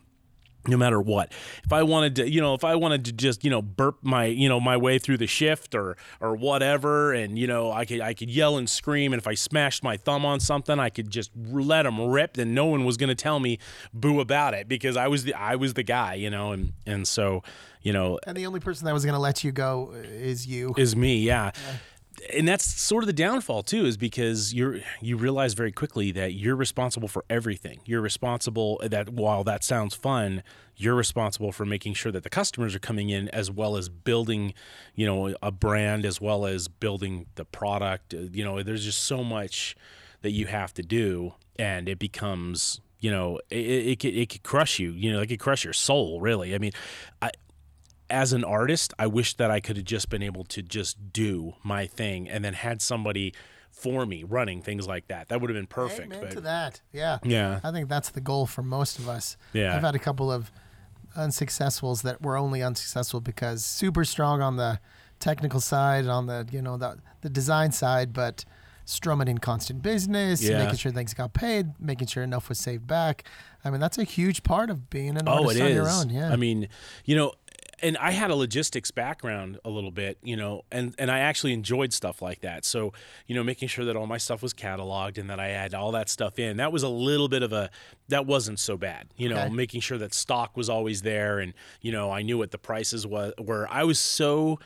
no matter what. If I wanted to, you know, if I wanted to just, you know, burp my, you know, my way through the shift or or whatever, and you know, I could I could yell and scream, and if I smashed my thumb on something, I could just let them rip, and no one was going to tell me boo about it because I was the I was the guy, you know, and and so, you know, And the only person that was going to let you go is you. is me, yeah. And that's sort of the downfall too, is because you're you realize very quickly that you're responsible for everything. You're responsible that while that sounds fun, you're responsible for making sure that the customers are coming in as well as building, you know, a brand as well as building the product. Uh, You know, there's just so much that you have to do, and it becomes you know it, it, it could it could crush you. You know, it could crush your soul. Really, I mean, I as an artist, I wish that I could have just been able to just do my thing and then had somebody for me running things like that. That would have been perfect. Amen but to that. Yeah. Yeah. I think that's the goal for most of us. Yeah. I've had a couple of unsuccessfuls that were only unsuccessful because super strong on the technical side, on the you know the the design side, but strumming in constant business, Yeah. making sure things got paid, making sure enough was saved back. I mean, that's a huge part of being an Oh, artist on is. your own. Yeah. I mean, you know, and I had a logistics background a little bit, you know, and and I actually enjoyed stuff like that. So, you know, making sure that all my stuff was cataloged and that I had all that stuff in. That was a little bit of a that wasn't so bad. You know, Okay. making sure that stock was always there and, you know, I knew what the prices was were. I was so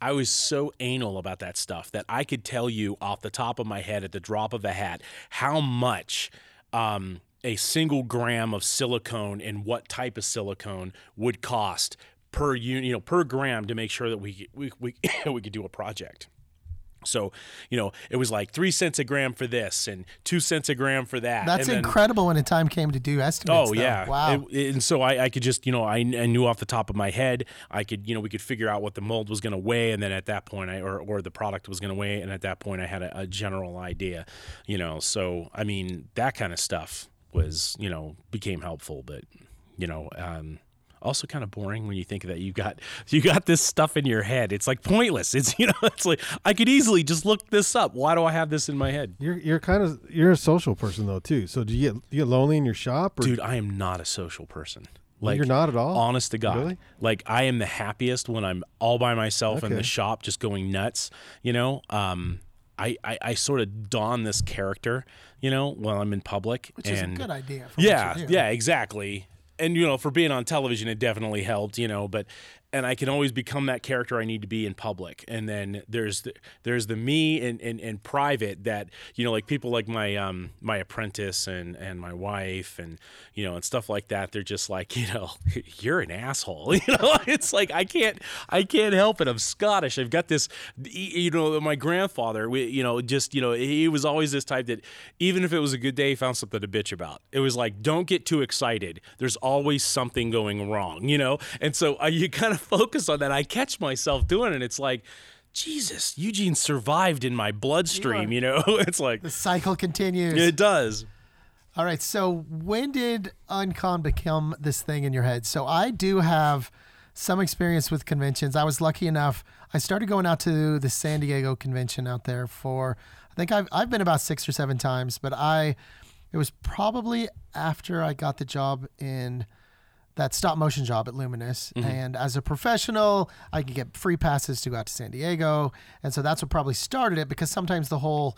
I was so anal about that stuff that I could tell you off the top of my head at the drop of a hat how much um, a single gram of silicone and what type of silicone would cost per unit, you know, per gram to make sure that we we we, we could do a project. So, you know, it was like three cents a gram for this and two cents a gram for that. that's and then- incredible when the time came to do estimates. Oh though. yeah! Wow. It- and so I, I could just you know I, I knew off the top of my head I could you know we could figure out what the mold was going to weigh and then at that point I or, or the product was going to weigh and at that point I had a, a general idea, you know. So I mean that kind of stuff was you know became helpful, but you know. Um, also kind of boring when you think that you got you got this stuff in your head. It's like pointless. It's you know it's like I could easily just look this up. Why do I have this in my head? You're you're kind of you're a social person though too. So do you get you get lonely in your shop or Dude, I am not a social person. Like you're not at all? Honest to God. Really? Like I am the happiest when I'm all by myself in the shop just going nuts, you know? Um I, I, I sort of don this character, you know, while I'm in public. Which is a good idea. For yeah, what you do. yeah, exactly. And you know, for being on television, it definitely helped. You know, but and I can always become that character I need to be in public. And then there's the, there's the me in, in, in private that you know, like people like my um my apprentice and and my wife and you know and stuff like that. They're just like you know, you're an asshole. You know, it's like I can't I can't help it. I'm Scottish. I've got this. You know, my grandfather. We, you know, just you know, he was always this type that even if it was a good day, he found something to bitch about. It was like, don't get too excited. There's always something going wrong, you know? And so uh, you kind of focus on that. I catch myself doing it. It's like, Jesus, Eugene survived in my bloodstream, you know? It's like, The cycle continues. it does. All right. So when did Uncon become this thing in your head? So I do have some experience with conventions. I was lucky enough. I started going out to the San Diego convention out there for. I think I've I've been about six or seven times, but I. It was probably after I got the job in that stop motion job at Luminous. And as a professional, I could get free passes to go out to San Diego. And so that's what probably started it because sometimes the whole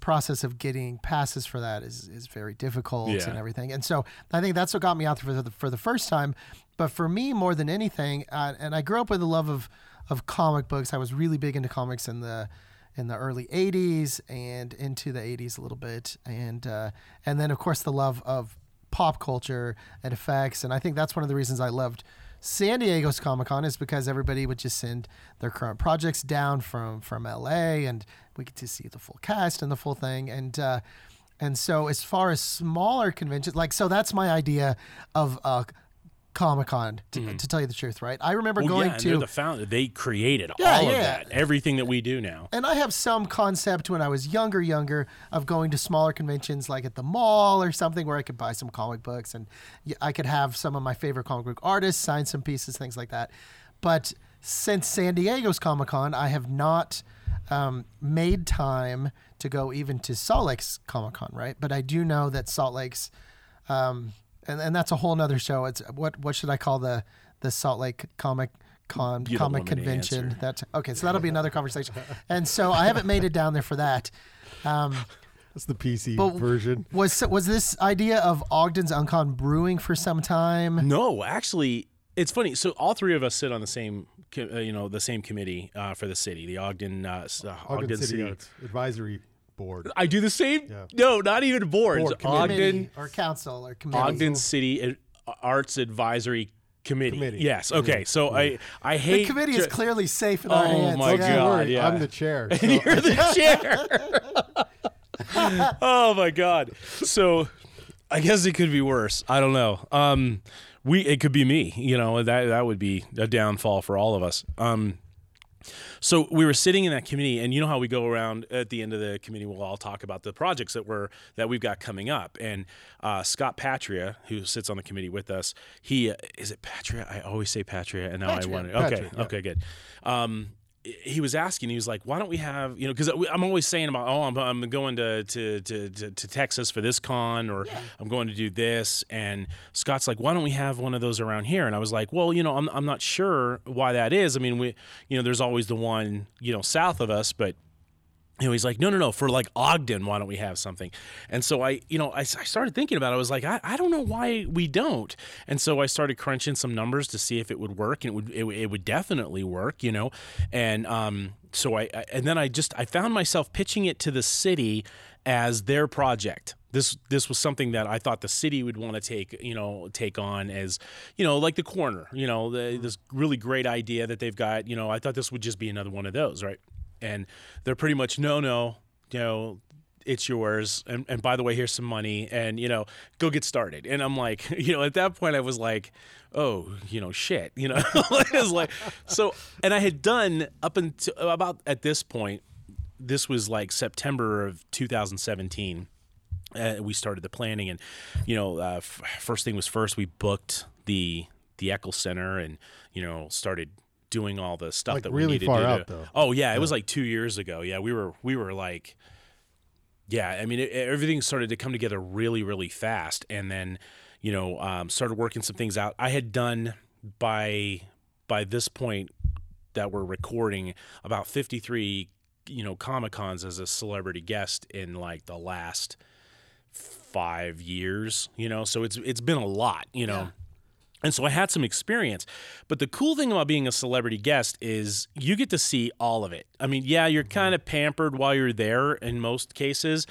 process of getting passes for that is, is very difficult Yeah. and everything. And so I think that's what got me out there for the, for the first time. But for me, more than anything, uh, and I grew up with a love of, of comic books. I was really big into comics in the in the early 80s and into the 80s a little bit and uh, and then of course the love of pop culture and effects and I think that's one of the reasons I loved San Diego's Comic Con is because everybody would just send their current projects down from from LA and we get to see the full cast and the full thing and uh, and so as far as smaller conventions like so that's my idea of uh, Comic Con to, to tell you the truth right I remember Well, going yeah, to the founder. They created Yeah, all of that, everything that we do now. and I have some concept when I was younger, younger of going to smaller conventions like at the mall or something where I could buy some comic books and I could have some of my favorite comic book artists sign some pieces, things like that. But since San Diego's Comic Con, I have not um, made time to go even to Salt Lake's Comic Con, right? But I do know that Salt Lake's, um, and, and that's a whole nother show. It's what what should I call the the Salt Lake Comic Con You comic want me to convention? answer. That's okay. So that'll be another conversation. And so I haven't made it down there for that. Um, That's the PC But- version. was was this idea of Ogden's Uncon brewing for some time? No, actually, it's funny. So all three of us sit on the same, uh, you know, the same committee uh, for the city, the Ogden, uh, s- uh, Ogden, City, Arts Advisory Board. I do the same. Yeah. No, not even boards. Board. Ogden, or council or committee? Ogden City Arts Advisory Committee. Committee. Yes. Okay. So I, I The hate committee is clearly safe in our hands. Oh my Don't God, yeah. I'm the chair. so- You're the chair. oh my god. So I guess it could be worse. I don't know. Um we it could be me, you know, that that would be a downfall for all of us. Um so we were sitting in that committee, and you know how we go around at the end of the committee. We'll all talk about the projects that we're that we've got coming up. And uh, Scott Patria, who sits on the committee with us, he uh, is it Patria? I always say Patria, and now I Patria. wonder. Okay, Patria, yeah. okay, good. Um, he was asking, he was like, "Why don't we have you know?" Because I'm always saying about, "Oh, I'm, I'm going to, to to to to Texas for this con, or I'm going to do this," and Scott's like, "Why don't we have one of those around here?" And I was like, "Well, you know, I'm I'm not sure why that is. I mean, we you know, there's always the one you know south of us, but." You know, he's like, no, no, no, for like Ogden, why don't we have something? And so I, you know, I, I started thinking about it. I was like, I, I don't know why we don't. And so I started crunching some numbers to see if it would work, and it would, it, would- it would definitely work, you know. And um, so I, I, and then I just, I found myself pitching it to the city as their project. This, this was something that I thought the city would want to take, you know, take on as, you know, like the corner, you know, the, this really great idea that they've got. You know, I thought this would just be another one of those, right? And they're pretty much no no you know it's yours. And, and by the way here's some money and you know go get started. And i'm like you know at that point i was like oh you know shit you know? It was like so and i had done up until about at this point this was like september of 2017 uh, we started the planning and you know uh, f- first thing was first we booked the the Eccles Center and you know started doing all the stuff Like that really we needed far to out, do. though. Oh yeah, it was like two years ago. Yeah, we were we were like, yeah. I mean, it, everything started to come together really really fast, and then you know, um, started working some things out. I had done by by this point that we're recording about 53 you know comic cons as a celebrity guest in like the last five years you know so it's it's been a lot you know Yeah. And so I had some experience. But the cool thing about being a celebrity guest is you get to see all of it. I mean, yeah, you're kind of pampered while you're there in most cases,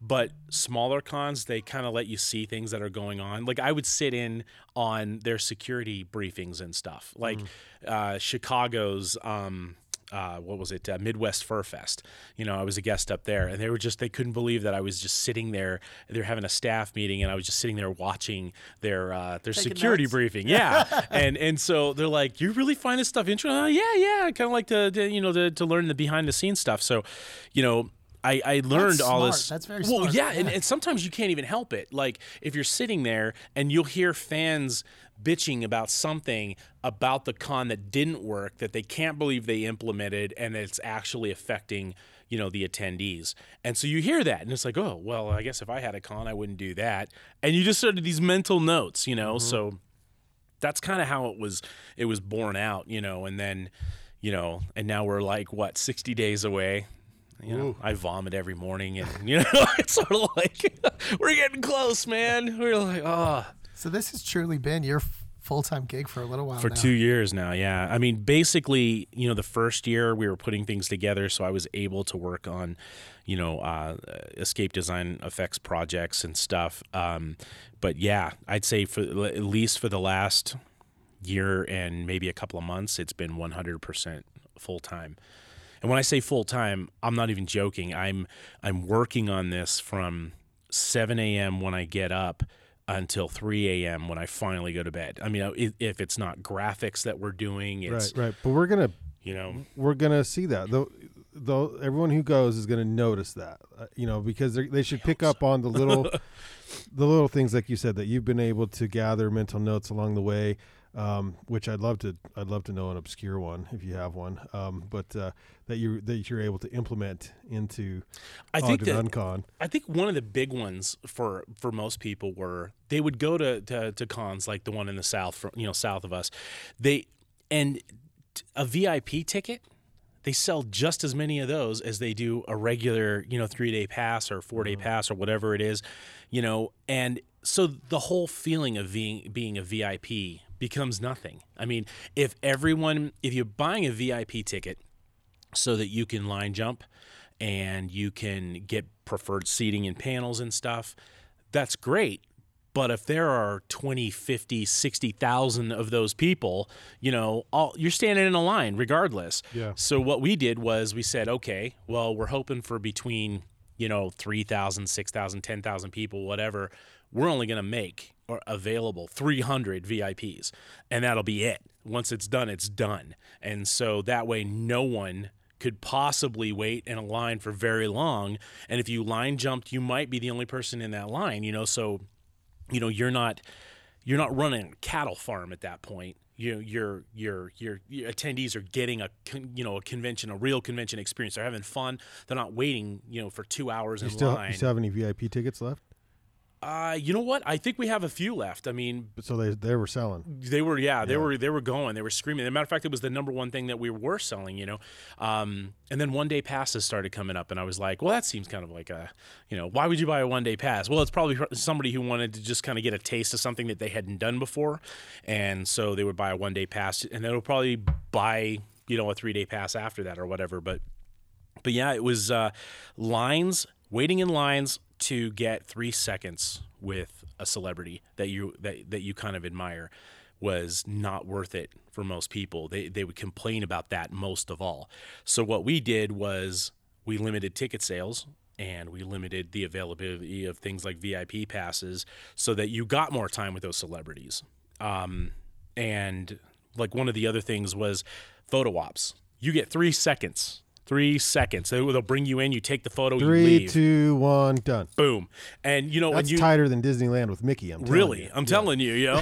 but smaller cons, they kind of let you see things that are going on. Like I would sit in on their security briefings and stuff. Like uh, Chicago's. Um, uh, what was it? Uh, Midwest Fur Fest. You know, I was a guest up there, and they were just they couldn't believe that I was just sitting there. They're having a staff meeting, and I was just sitting there watching their uh, their Taking security notes? briefing. Yeah, and and so they're like, "You really find this stuff interesting?" Uh, yeah, yeah. I kind of like to, to you know to, to learn the behind the scenes stuff. So, you know. I, I learned all this. That's very well, smart. yeah, And, Yeah. and sometimes you can't even help it. Like if you're sitting there and you'll hear fans bitching about something about the con that didn't work that they can't believe they implemented and it's actually affecting you know the attendees. And so you hear that and it's like oh well i guess if i had a con i wouldn't do that. And you just started these mental notes you know? Mm-hmm. So that's kind of how it was it was born out you know? And then you know and now we're like what 60 days away? You know, I vomit every morning, and you know, it's sort of like we're getting close, man. We're like, oh, So this has truly been your full time gig for a little while for now. two years now. Yeah, I mean, basically, you know, the first year we were putting things together, so I was able to work on, you know, uh, escape design effects projects and stuff. Um, but yeah, I'd say for at least for the last year and maybe a couple of months, it's been 100% full time. And when I say full time, I'm not even joking. I'm I'm working on this from 7 a.m. when I get up until 3 a.m. when I finally go to bed. I mean, if, if it's not graphics that we're doing, it's Right, right. But we're gonna you know we're gonna see that though. Though everyone who goes is gonna notice that, uh, you know, because they should pick up on the little, the little things like you said that you've been able to gather mental notes along the way, um, which I'd love to. I'd love to know an obscure one if you have one, um, but uh, that you that you're able to implement into I think that Uncon. I think one of the big ones for for most people were they would go to, to to cons like the one in the south, from, you know, south of us. They and a VIP ticket, they sell just as many of those as they do a regular, you know, three day pass or four day pass or whatever it is, you know, and so the whole feeling of being being a VIP becomes nothing. I mean, if everyone, if you're buying a VIP ticket so that you can line jump and you can get preferred seating and panels and stuff, that's great. But if there are 20, 50, 60,000 of those people, you know, all, you're standing in a line regardless. Yeah. So what we did was we said, okay, well, we're hoping for between, you know, 3,000, 6,000, 10,000 people, whatever. We're only going to make available 300 VIPs, and that'll be it. Once it's done, it's done. And so that way, no one could possibly wait in a line for very long. And if you line jumped, you might be the only person in that line, you know, so you know you're not you're not running a cattle farm at that point you your your your your attendees are getting a con, you know a convention a real convention experience they're having fun they're not waiting you know for two hours You in still line you still have any VIP tickets left? Uh you know what? I think we have a few left. I mean So they they were selling. they were yeah, they Yeah. were they were going. They were screaming. As a matter of fact it was the number one thing that we were selling you know. Um, and then one day passes started coming up and i was like well that seems kind of like a you know why would you buy a one day pass? Well it's probably somebody who wanted to just kind of get a taste of something that they hadn't done before and so they would buy a one day pass and they'll probably buy you know a three day pass after that or whatever but but yeah, it was uh, lines, waiting in lines to get three seconds with a celebrity that you that, that you kind of admire was not worth it for most people. They they would complain about that most of all. So what we did was we limited ticket sales and we limited the availability of things like VIP passes so that you got more time with those celebrities. Um, and like one of the other things was photo ops. You get three seconds. Three seconds. They, they'll bring you in. You take the photo. you leave. two, one, done. boom. And you know, That's you tighter than Disneyland with Mickey. I'm telling really, you. I'm telling you, you know.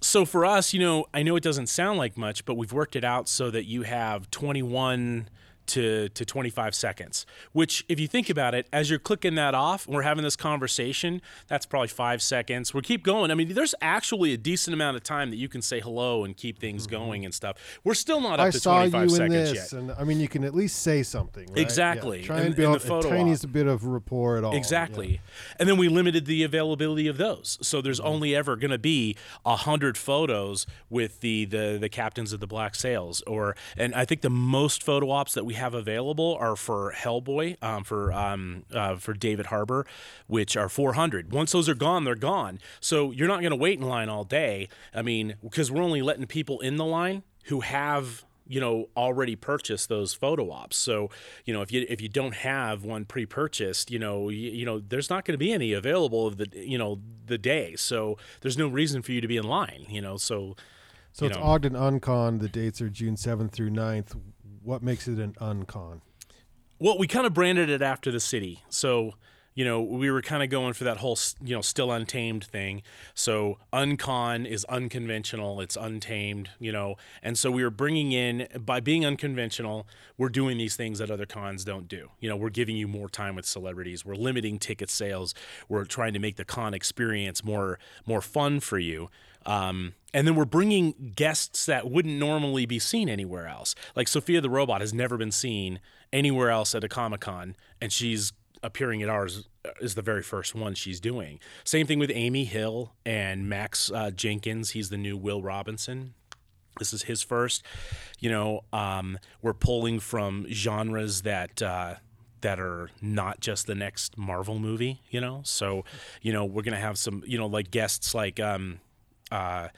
so for us, you know, I know it doesn't sound like much, but we've worked it out so that you have 21 to, to 25 seconds, which, if you think about it, as you're clicking that off, and we're having this conversation, that's probably five seconds. We keep going. I mean, there's actually a decent amount of time that you can say hello and keep things going and stuff. We're still not up Mm-hmm. I to saw you in seconds this, yet. and I mean, you can at least say something. Right? Exactly. Yeah. Try and in build the photo a tiniest bit of rapport at all. Exactly. And then we limited the availability of those. So there's Mm-hmm. only ever going to be a hundred photos with the, the the captains of the Black Sails, or and I think the most photo ops that we have available are for Hellboy, um, for um, uh, for David Harbour, which are 400. Once those are gone, they're gone. So you're not going to wait in line all day. I mean, because we're only letting people in the line who have you know already purchased those photo ops so you know if you if you don't have one pre-purchased you know you, you know there's not going to be any available of the you know the day so there's no reason for you to be in line you know so So it's know. Ogden Uncon. The dates are June 7th through 9th. What makes it an Uncon? well we kind of branded it after the city. So you know we were kind of going for that whole you know still untamed thing. So uncon is unconventional it's untamed you know. And so we were bringing in by being unconventional we're doing these things that other cons don't do. You know we're giving you more time with celebrities we're limiting ticket sales we're trying to make the con experience more more fun for you um, and then we're bringing guests that wouldn't normally be seen anywhere else. Like Sophia the robot has never been seen anywhere else at a Comic Con, and she's appearing at ours is the very first one she's doing. Same thing with Amy Hill and Max uh, Jenkins. He's the new Will Robinson. This is his first. You know, um, we're pulling from genres that. Uh, that are not just the next Marvel movie, you know. So, you know, we're gonna have some, you know, like guests like um, uh,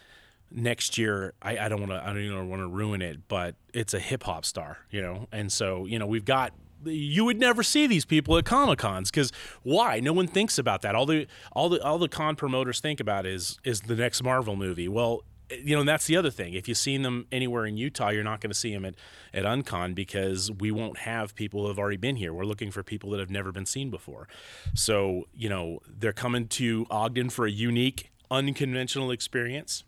next year. I, I don't want to. I don't even want to ruin it, but it's a hip hop star, you know. And so, you know, we've got. You would never see these people at comic cons because why? No one thinks about that. All the all the all the con promoters think about is is the next Marvel movie. Well, you know, and that's the other thing. If you've seen them anywhere in Utah, you're not going to see them at, at Uncon because we won't have people who have already been here. We're looking for people that have never been seen before. So, you know, they're coming to Ogden for a unique, unconventional experience.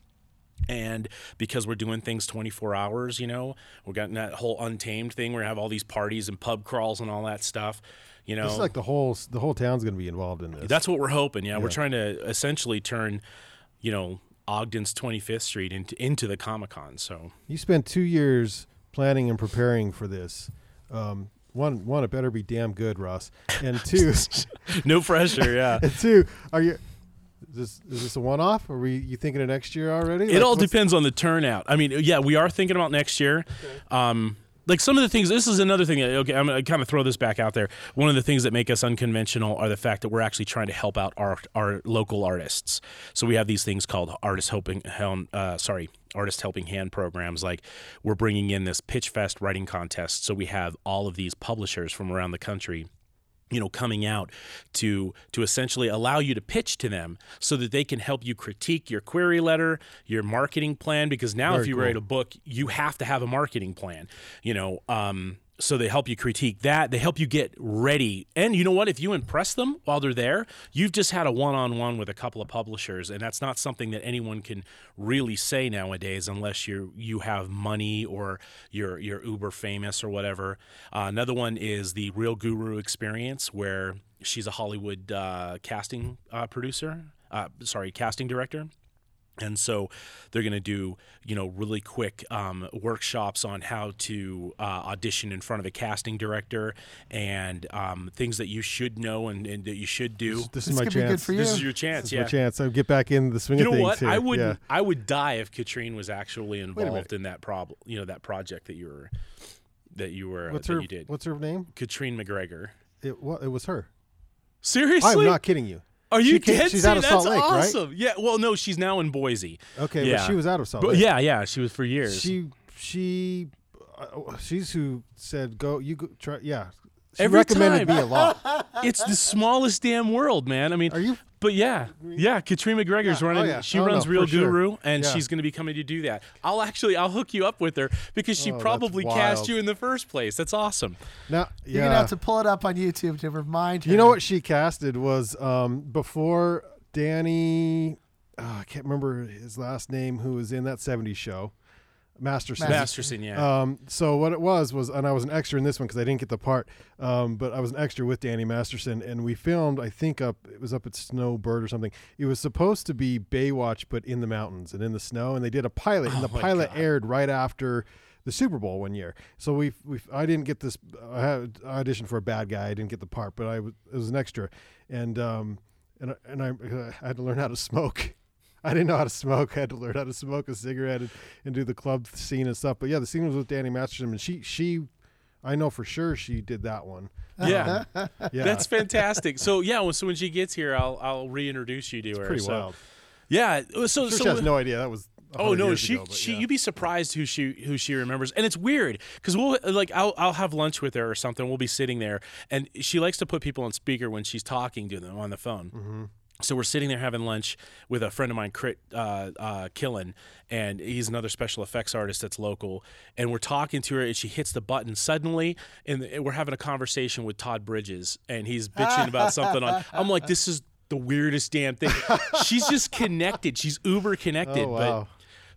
And because we're doing things 24 hours, you know, we're getting that whole untamed thing where we have all these parties and pub crawls and all that stuff. You know, is like the whole the whole town's going to be involved in this. that's what we're hoping. Yeah, we're trying to essentially turn, you know, Ogden's 25th Street into into the Comic Con. So you spent two years planning and preparing for this. Um, one, one, it better be damn good, Russ. And two, no pressure. Yeah. and two, are you? Is this is this a one off? Are we you thinking of next year already? It Like, all depends on the turnout. I mean, yeah, we are thinking about next year. Um, like some of the things, this is another thing. that- Okay, I'm gonna kind of throw this back out there. One of the things that make us unconventional are the fact that we're actually trying to help out our our local artists. So we have these things called artist helping, uh, sorry, artist helping hand programs. Like we're bringing in this Pitch Fest writing contest. So we have all of these publishers from around the country you know coming out to to essentially allow you to pitch to them so that they can help you critique your query letter your marketing plan because now Very if you cool. write a book you have to have a marketing plan you know um so they help you critique that. They help you get ready. And you know what? If you impress them while they're there you've just had a one-on-one with a couple of publishers and that's not something that anyone can really say nowadays unless you you have money or you're you're uber famous or whatever. Uh, another one is the real guru experience where she's a hollywood uh, casting uh, producer uh, sorry casting director and so they're going to do, you know, really quick um, workshops on how to uh, audition in front of a casting director and um, things that you should know and, and that you should do. This This is my could good chance. for you. This is your chance, This is yeah. my chance. I get back in the swing You of know things what? here. I would Yeah. I would die if Katrine was actually involved in that problem. You know that project that you were that you were What's that her you did. What's her name? Katrine McGregor. It well, it was her. Seriously? I'm not kidding you. Are you She came- dead she's out of? Salt That's Lake, right? awesome. Yeah. Well, no, she's now in Boise. Okay, Yeah. but she was out of Salt But Lake. yeah, yeah, she was for years. She she uh, she's who said go you go try yeah. She Every recommended time. me a lot. it's the smallest damn world, man. I mean, Are you But yeah, yeah, Katrine McGregor's Yeah. running. Oh, yeah. She Oh, runs no, Real for sure. Guru, and Yeah. she's going to be coming to do that. I'll actually, I'll hook you up with her because she Oh, probably cast you in the first place. That's awesome. now You're gonna have to pull it up on YouTube to remind her. You know what she casted was um, before Danny. oh, I can't remember his last name. Who was in that '70s show? Masterson. Masterson, yeah. Um, so what it was was, and I was an extra in this one because I didn't get the part, um, but I was an extra with Danny Masterson, and we filmed. I think up it was up at Snowbird or something. It was supposed to be Baywatch, but in the mountains and in the snow, and they did a pilot, and Oh the pilot God. aired right after the Super Bowl one year. So we we I didn't get this. I had auditioned for a bad guy. I didn't get the part, but I was it was an extra, and um and and I, I had to learn how to smoke. I didn't know how to smoke. I had to learn how to smoke a cigarette and, and do the club scene and stuff. But yeah, the scene was with Danny Masterson, and she she, I know for sure she did that one. yeah. Yeah, That's fantastic. So yeah, so when she gets here, I'll I'll reintroduce you to her. pretty so, wild. Yeah. So Sure, so she has no idea that was. Oh no, she ago, she yeah. you'd be surprised who she who she remembers, and it's weird because we'll like I'll I'll have lunch with her or something. We'll be sitting there, and she likes to put people on speaker when she's talking to them on the phone. Mm-hmm. So we're sitting there having lunch with a friend of mine, Crit uh, uh, Killen, and he's another special effects artist that's local. And we're talking to her, and she hits the button suddenly, and we're having a conversation with Todd Bridges, and he's bitching about something on. I'm like, this is the weirdest damn thing. She's just connected. She's uber connected. Oh, but wow.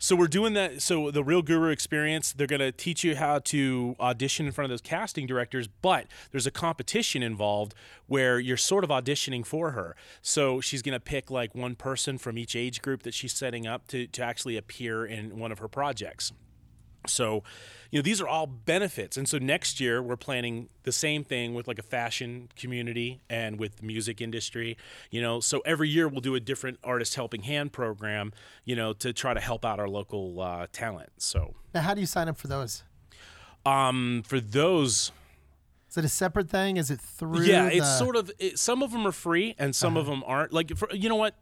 So we're doing that. So the Real Guru Experience, they're going to teach you how to audition in front of those casting directors, but there's a competition involved where you're sort of auditioning for her. So she's going to pick like one person from each age group that she's setting up to to actually appear in one of her projects. So, you know, these are all benefits. And so next year we're planning the same thing with like a fashion community and with the music industry, you know. So every year we'll do a different artist helping hand program, you know, to try to help out our local uh, talent. So, Now, how do you sign up for those? um, for those, Is it a separate thing? Is it through? yeah, the, it's sort of it, some of them are free and some of them aren't. Like for, you know what?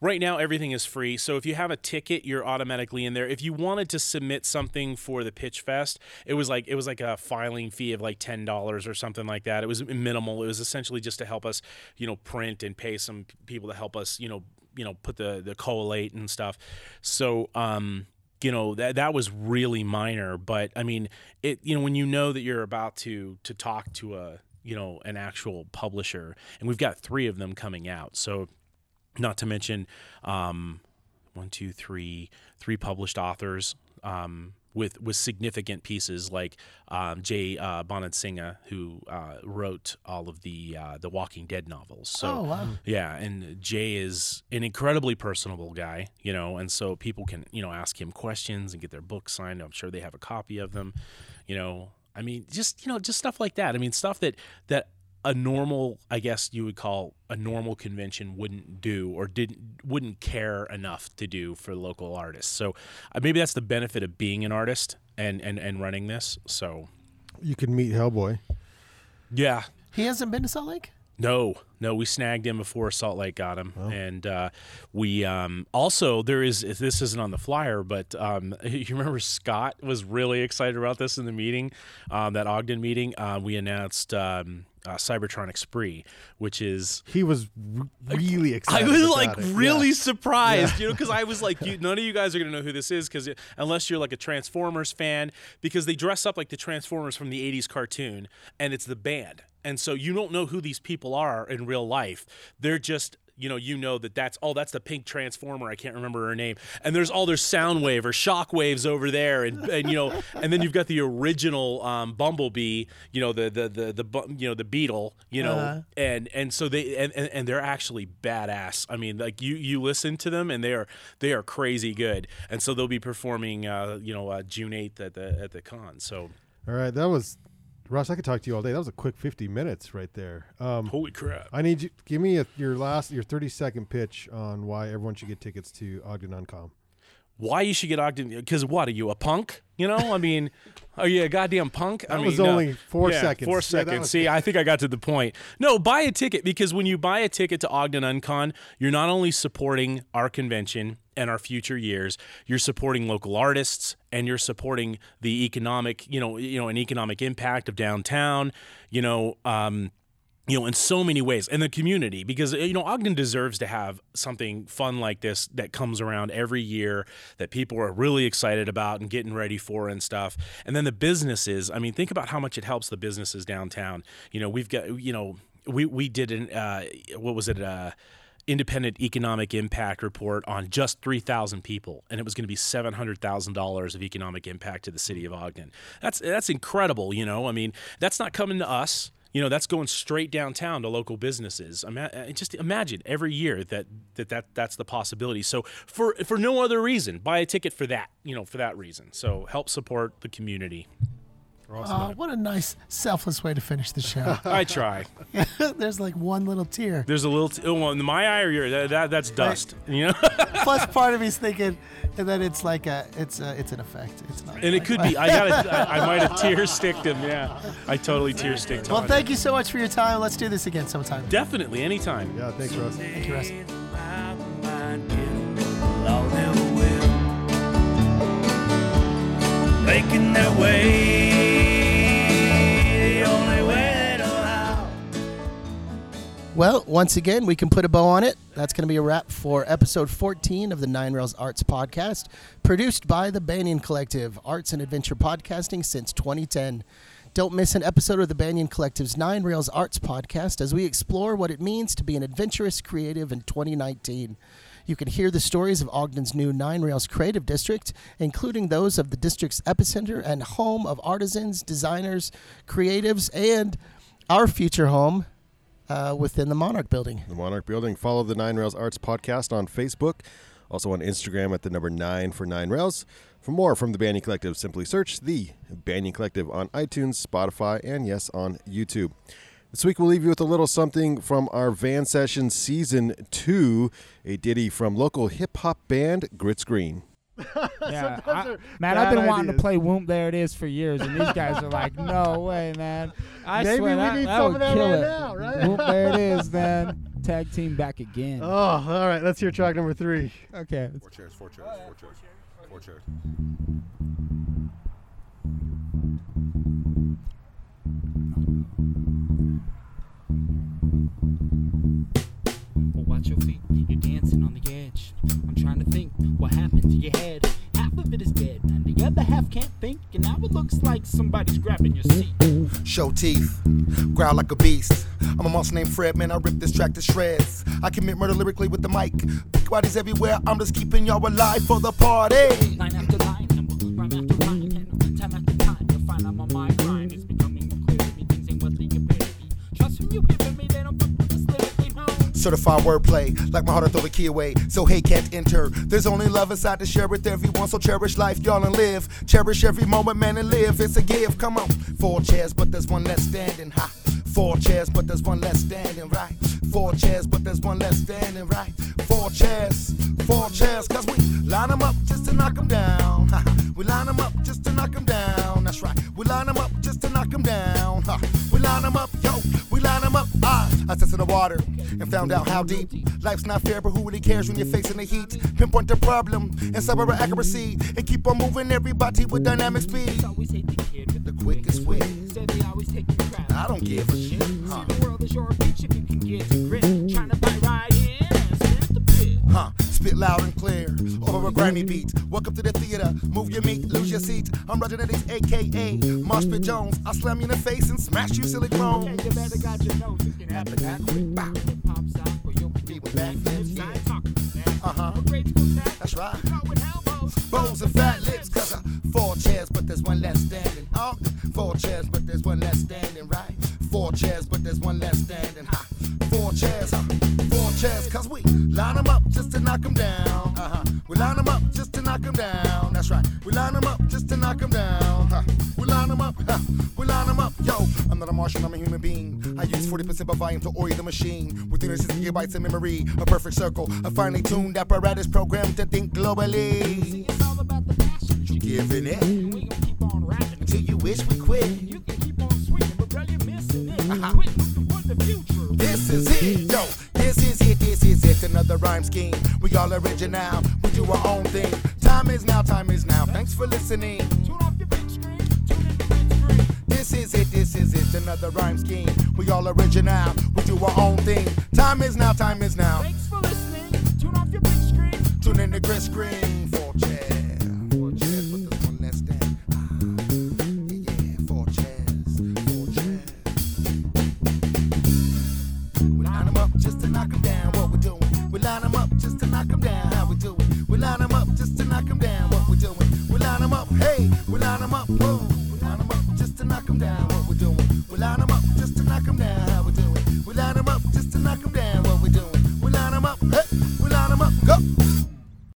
Right now everything is free. So if you have a ticket, you're automatically in there. If you wanted to submit something for the Pitch Fest, it was like it was like a filing fee of like $10 or something like that. It was minimal. It was essentially just to help us, you know, print and pay some people to help us, you know, you know, put the the collate and stuff. So, um you know that that was really minor but i mean it you know when you know that you're about to to talk to a you know an actual publisher and we've got three of them coming out so not to mention um, one, two, three, three published authors um, with with significant pieces like um, Jay uh, Bonansinga, who uh, wrote all of the uh, the Walking Dead novels. So Oh, wow. yeah, and Jay is an incredibly personable guy, you know, and so people can you know ask him questions and get their books signed. I'm sure they have a copy of them, you know. I mean, just you know, just stuff like that. I mean, stuff that that a normal, I guess you would call a normal convention wouldn't do or didn't wouldn't care enough to do for local artists. So uh, maybe that's the benefit of being an artist and and and running this. So You could meet Hellboy. yeah, He hasn't been to Salt Lake. No, no, we snagged him before Salt Lake got him, and uh, we um, also there is this isn't on the flyer, but um, you remember Scott was really excited about this in the meeting, um, that Ogden meeting. Uh, we announced um, uh, Cybertronic Spree, which is He was r- really excited. I was like it. really Yeah. surprised, you know, because I was like, you, none of you guys are gonna know who this is, because unless you're like a Transformers fan, because they dress up like the Transformers from the '80s cartoon, and it's the band, and so you don't know who these people are in real life. They're just you know, you know that that's oh, that's the pink transformer. I can't remember her name. And there's all their sound wave or shock waves over there, and and you know, and then you've got the original um, Bumblebee, you know, the the the the bu- you know the Beetle, you know, Uh-huh. and and so they and, and, and they're actually badass. I mean, like you you listen to them and they are they are crazy good. And so they'll be performing, uh, you know, uh, June eighth at the at the con. So All right, that was Russ. I could talk to you all day. That was a quick fifty minutes right there. Um, holy crap! I need you. Give me a, your last, your thirty second pitch on why everyone should get tickets to Ogden Uncon. Why you should get Ogden? Because what are you a punk? You know, I mean, are you a goddamn punk? I mean, was no. only four Yeah, seconds. Four Yeah, seconds. was- See, I think I got to the point. No, buy a ticket because when you buy a ticket to Ogden Uncon, you're not only supporting our convention and our future years, you're supporting local artists and you're supporting the economic, you know, you know, an economic impact of downtown. You know, um, you know, in so many ways, and the community, because you know Ogden deserves to have something fun like this that comes around every year that people are really excited about and getting ready for and stuff. And then the businesses, I mean, think about how much it helps the businesses downtown. You know, we've got, you know, we we did an uh, what was it? Uh, independent economic impact report on just 3,000 people, and it was going to be $700,000 of economic impact to the city of Ogden. That's that's incredible. You know, I mean, that's not coming to us. You know, that's going straight downtown to local businesses. Uh, just imagine every year that, that that that's the possibility. So for for no other reason, buy a ticket for that. You know, for that reason. So help support the community. Oh, what a nice, selfless way to finish the show. I try. There's like one little tear. There's a little. T- oh, well, in my eye or your that, that that's dust. You know, Plus, part of me's thinking that it's like a, it's a, it's an effect. It's not. and it could be. I got. I, I might have tear sticked him. Yeah, I totally tear sticked. Him. Well, thank you so much for your time. Let's do this again sometime. Definitely, anytime. Yeah, thanks, Russ. Thank you, Russ. Making their way, Well, once again, we can put a bow on it. That's going to be a wrap for episode 14 of the Nine Rails Arts Podcast, produced by the Banyan Collective, arts and adventure podcasting since 2010. Don't miss an episode of the Banyan Collective's Nine Rails Arts Podcast as we explore what it means to be an adventurous creative in 2019. You can hear the stories of Ogden's new Nine Rails Creative District, including those of the district's epicenter and home of artisans, designers, creatives, and our future home uh, within the Monarch Building. The Monarch Building. Follow the Nine Rails Arts Podcast on Facebook, also on Instagram at the number nine for Nine Rails. For more from the Banyan Collective, simply search the Banyan Collective on iTunes, Spotify, and yes, on YouTube. This week we'll leave you with a little something from our Van Session Season 2, a ditty from local hip hop band Grits Green. Yeah, I- man, I've been wanting to play Whoop There It Is for years, and these guys are like, no way, man. I Maybe swear we that, need that some would of that kill right it. now, right? Whoop There It Is, man. Tag team back again. Oh, all right. Let's hear track number three. Okay. Four chairs, four chairs, four chairs, four chairs. Well, watch your feet, you're dancing on the edge. I'm trying to think what happened to your head. Half of it is dead, and the other half can't think, and now it looks like somebody's grabbing your seat. Show teeth, growl like a beast. I'm a monster named Fred, man. I rip this track to shreds. I commit murder lyrically with the mic. Big bodies everywhere. I'm just keeping y'all alive for the party. Line after line, Certified wordplay, like my heart to throw the key away. So hate can't enter. There's only love inside to share with everyone. So cherish life, y'all, and live. Cherish every moment, man, and live. It's a gift. Come on. Four chairs, but there's one less standing. Ha. Four chairs, but there's one less standing. Right. Four chairs, but there's one less standing. Right. Four chairs. Four chairs, cause we line them up just to knock them down. Ha. We line them up just to knock them down. That's right. We line them up just to knock them down. Ha. We line them up. We line them up. Ah, I, I tested the water and found out how deep. Life's not fair, but who really cares when you're facing the heat? Pinpoint the problem and cyber accuracy and keep on moving everybody with dynamic speed. The kid with The quickest way. Said they always take the crowd. I don't give a shit. A grimy beat. Welcome to the theater. Move your meat, lose your seat. I'm Roger Nitties, aka Mosh Pit Jones. I'll slam you in the face and smash you silly Yeah, clones. you better got your nose. It can that quick. Bow. Pops out where you'll People back then, yeah. ain't talking that. Uh-huh. A grade school tag. That's right. Elbows. And fat lips, cause uh, four chairs, but there's one less standing. Oh, four chairs, but there's one less standing, right? Four chairs, but there's one less standing. Ha. Four chairs, huh? Four chairs, cause we line them up just to knock them down. Uh-huh. Them up just to knock them down. That's right. We line them up just to knock them down. Huh. We line them up, huh. we line them up. Yo, I'm not a Martian, I'm a human being. I use 40% of volume to oil the machine. With 360 gigabytes of memory, a perfect circle. A finely tuned apparatus programmed to think globally. It's all about the passion. You giving it We gon' keep on rapping. till you wish we quit. You can keep on swinging, but girl, you're missing it. Uh-huh. Quit looking for the future. This is it, yo. This is it, this is it. Another rhyme scheme. We all original. We do our own thing. Time is now, time is now. Thanks for listening. Tune off your big screen. Tune in the big screen. This is it, this is it. Another rhyme scheme. We all original. We do our own thing. Time is now, time is now. Thanks for listening. Tune off your big screen. Tune in to Grits Green. Knock 'em down.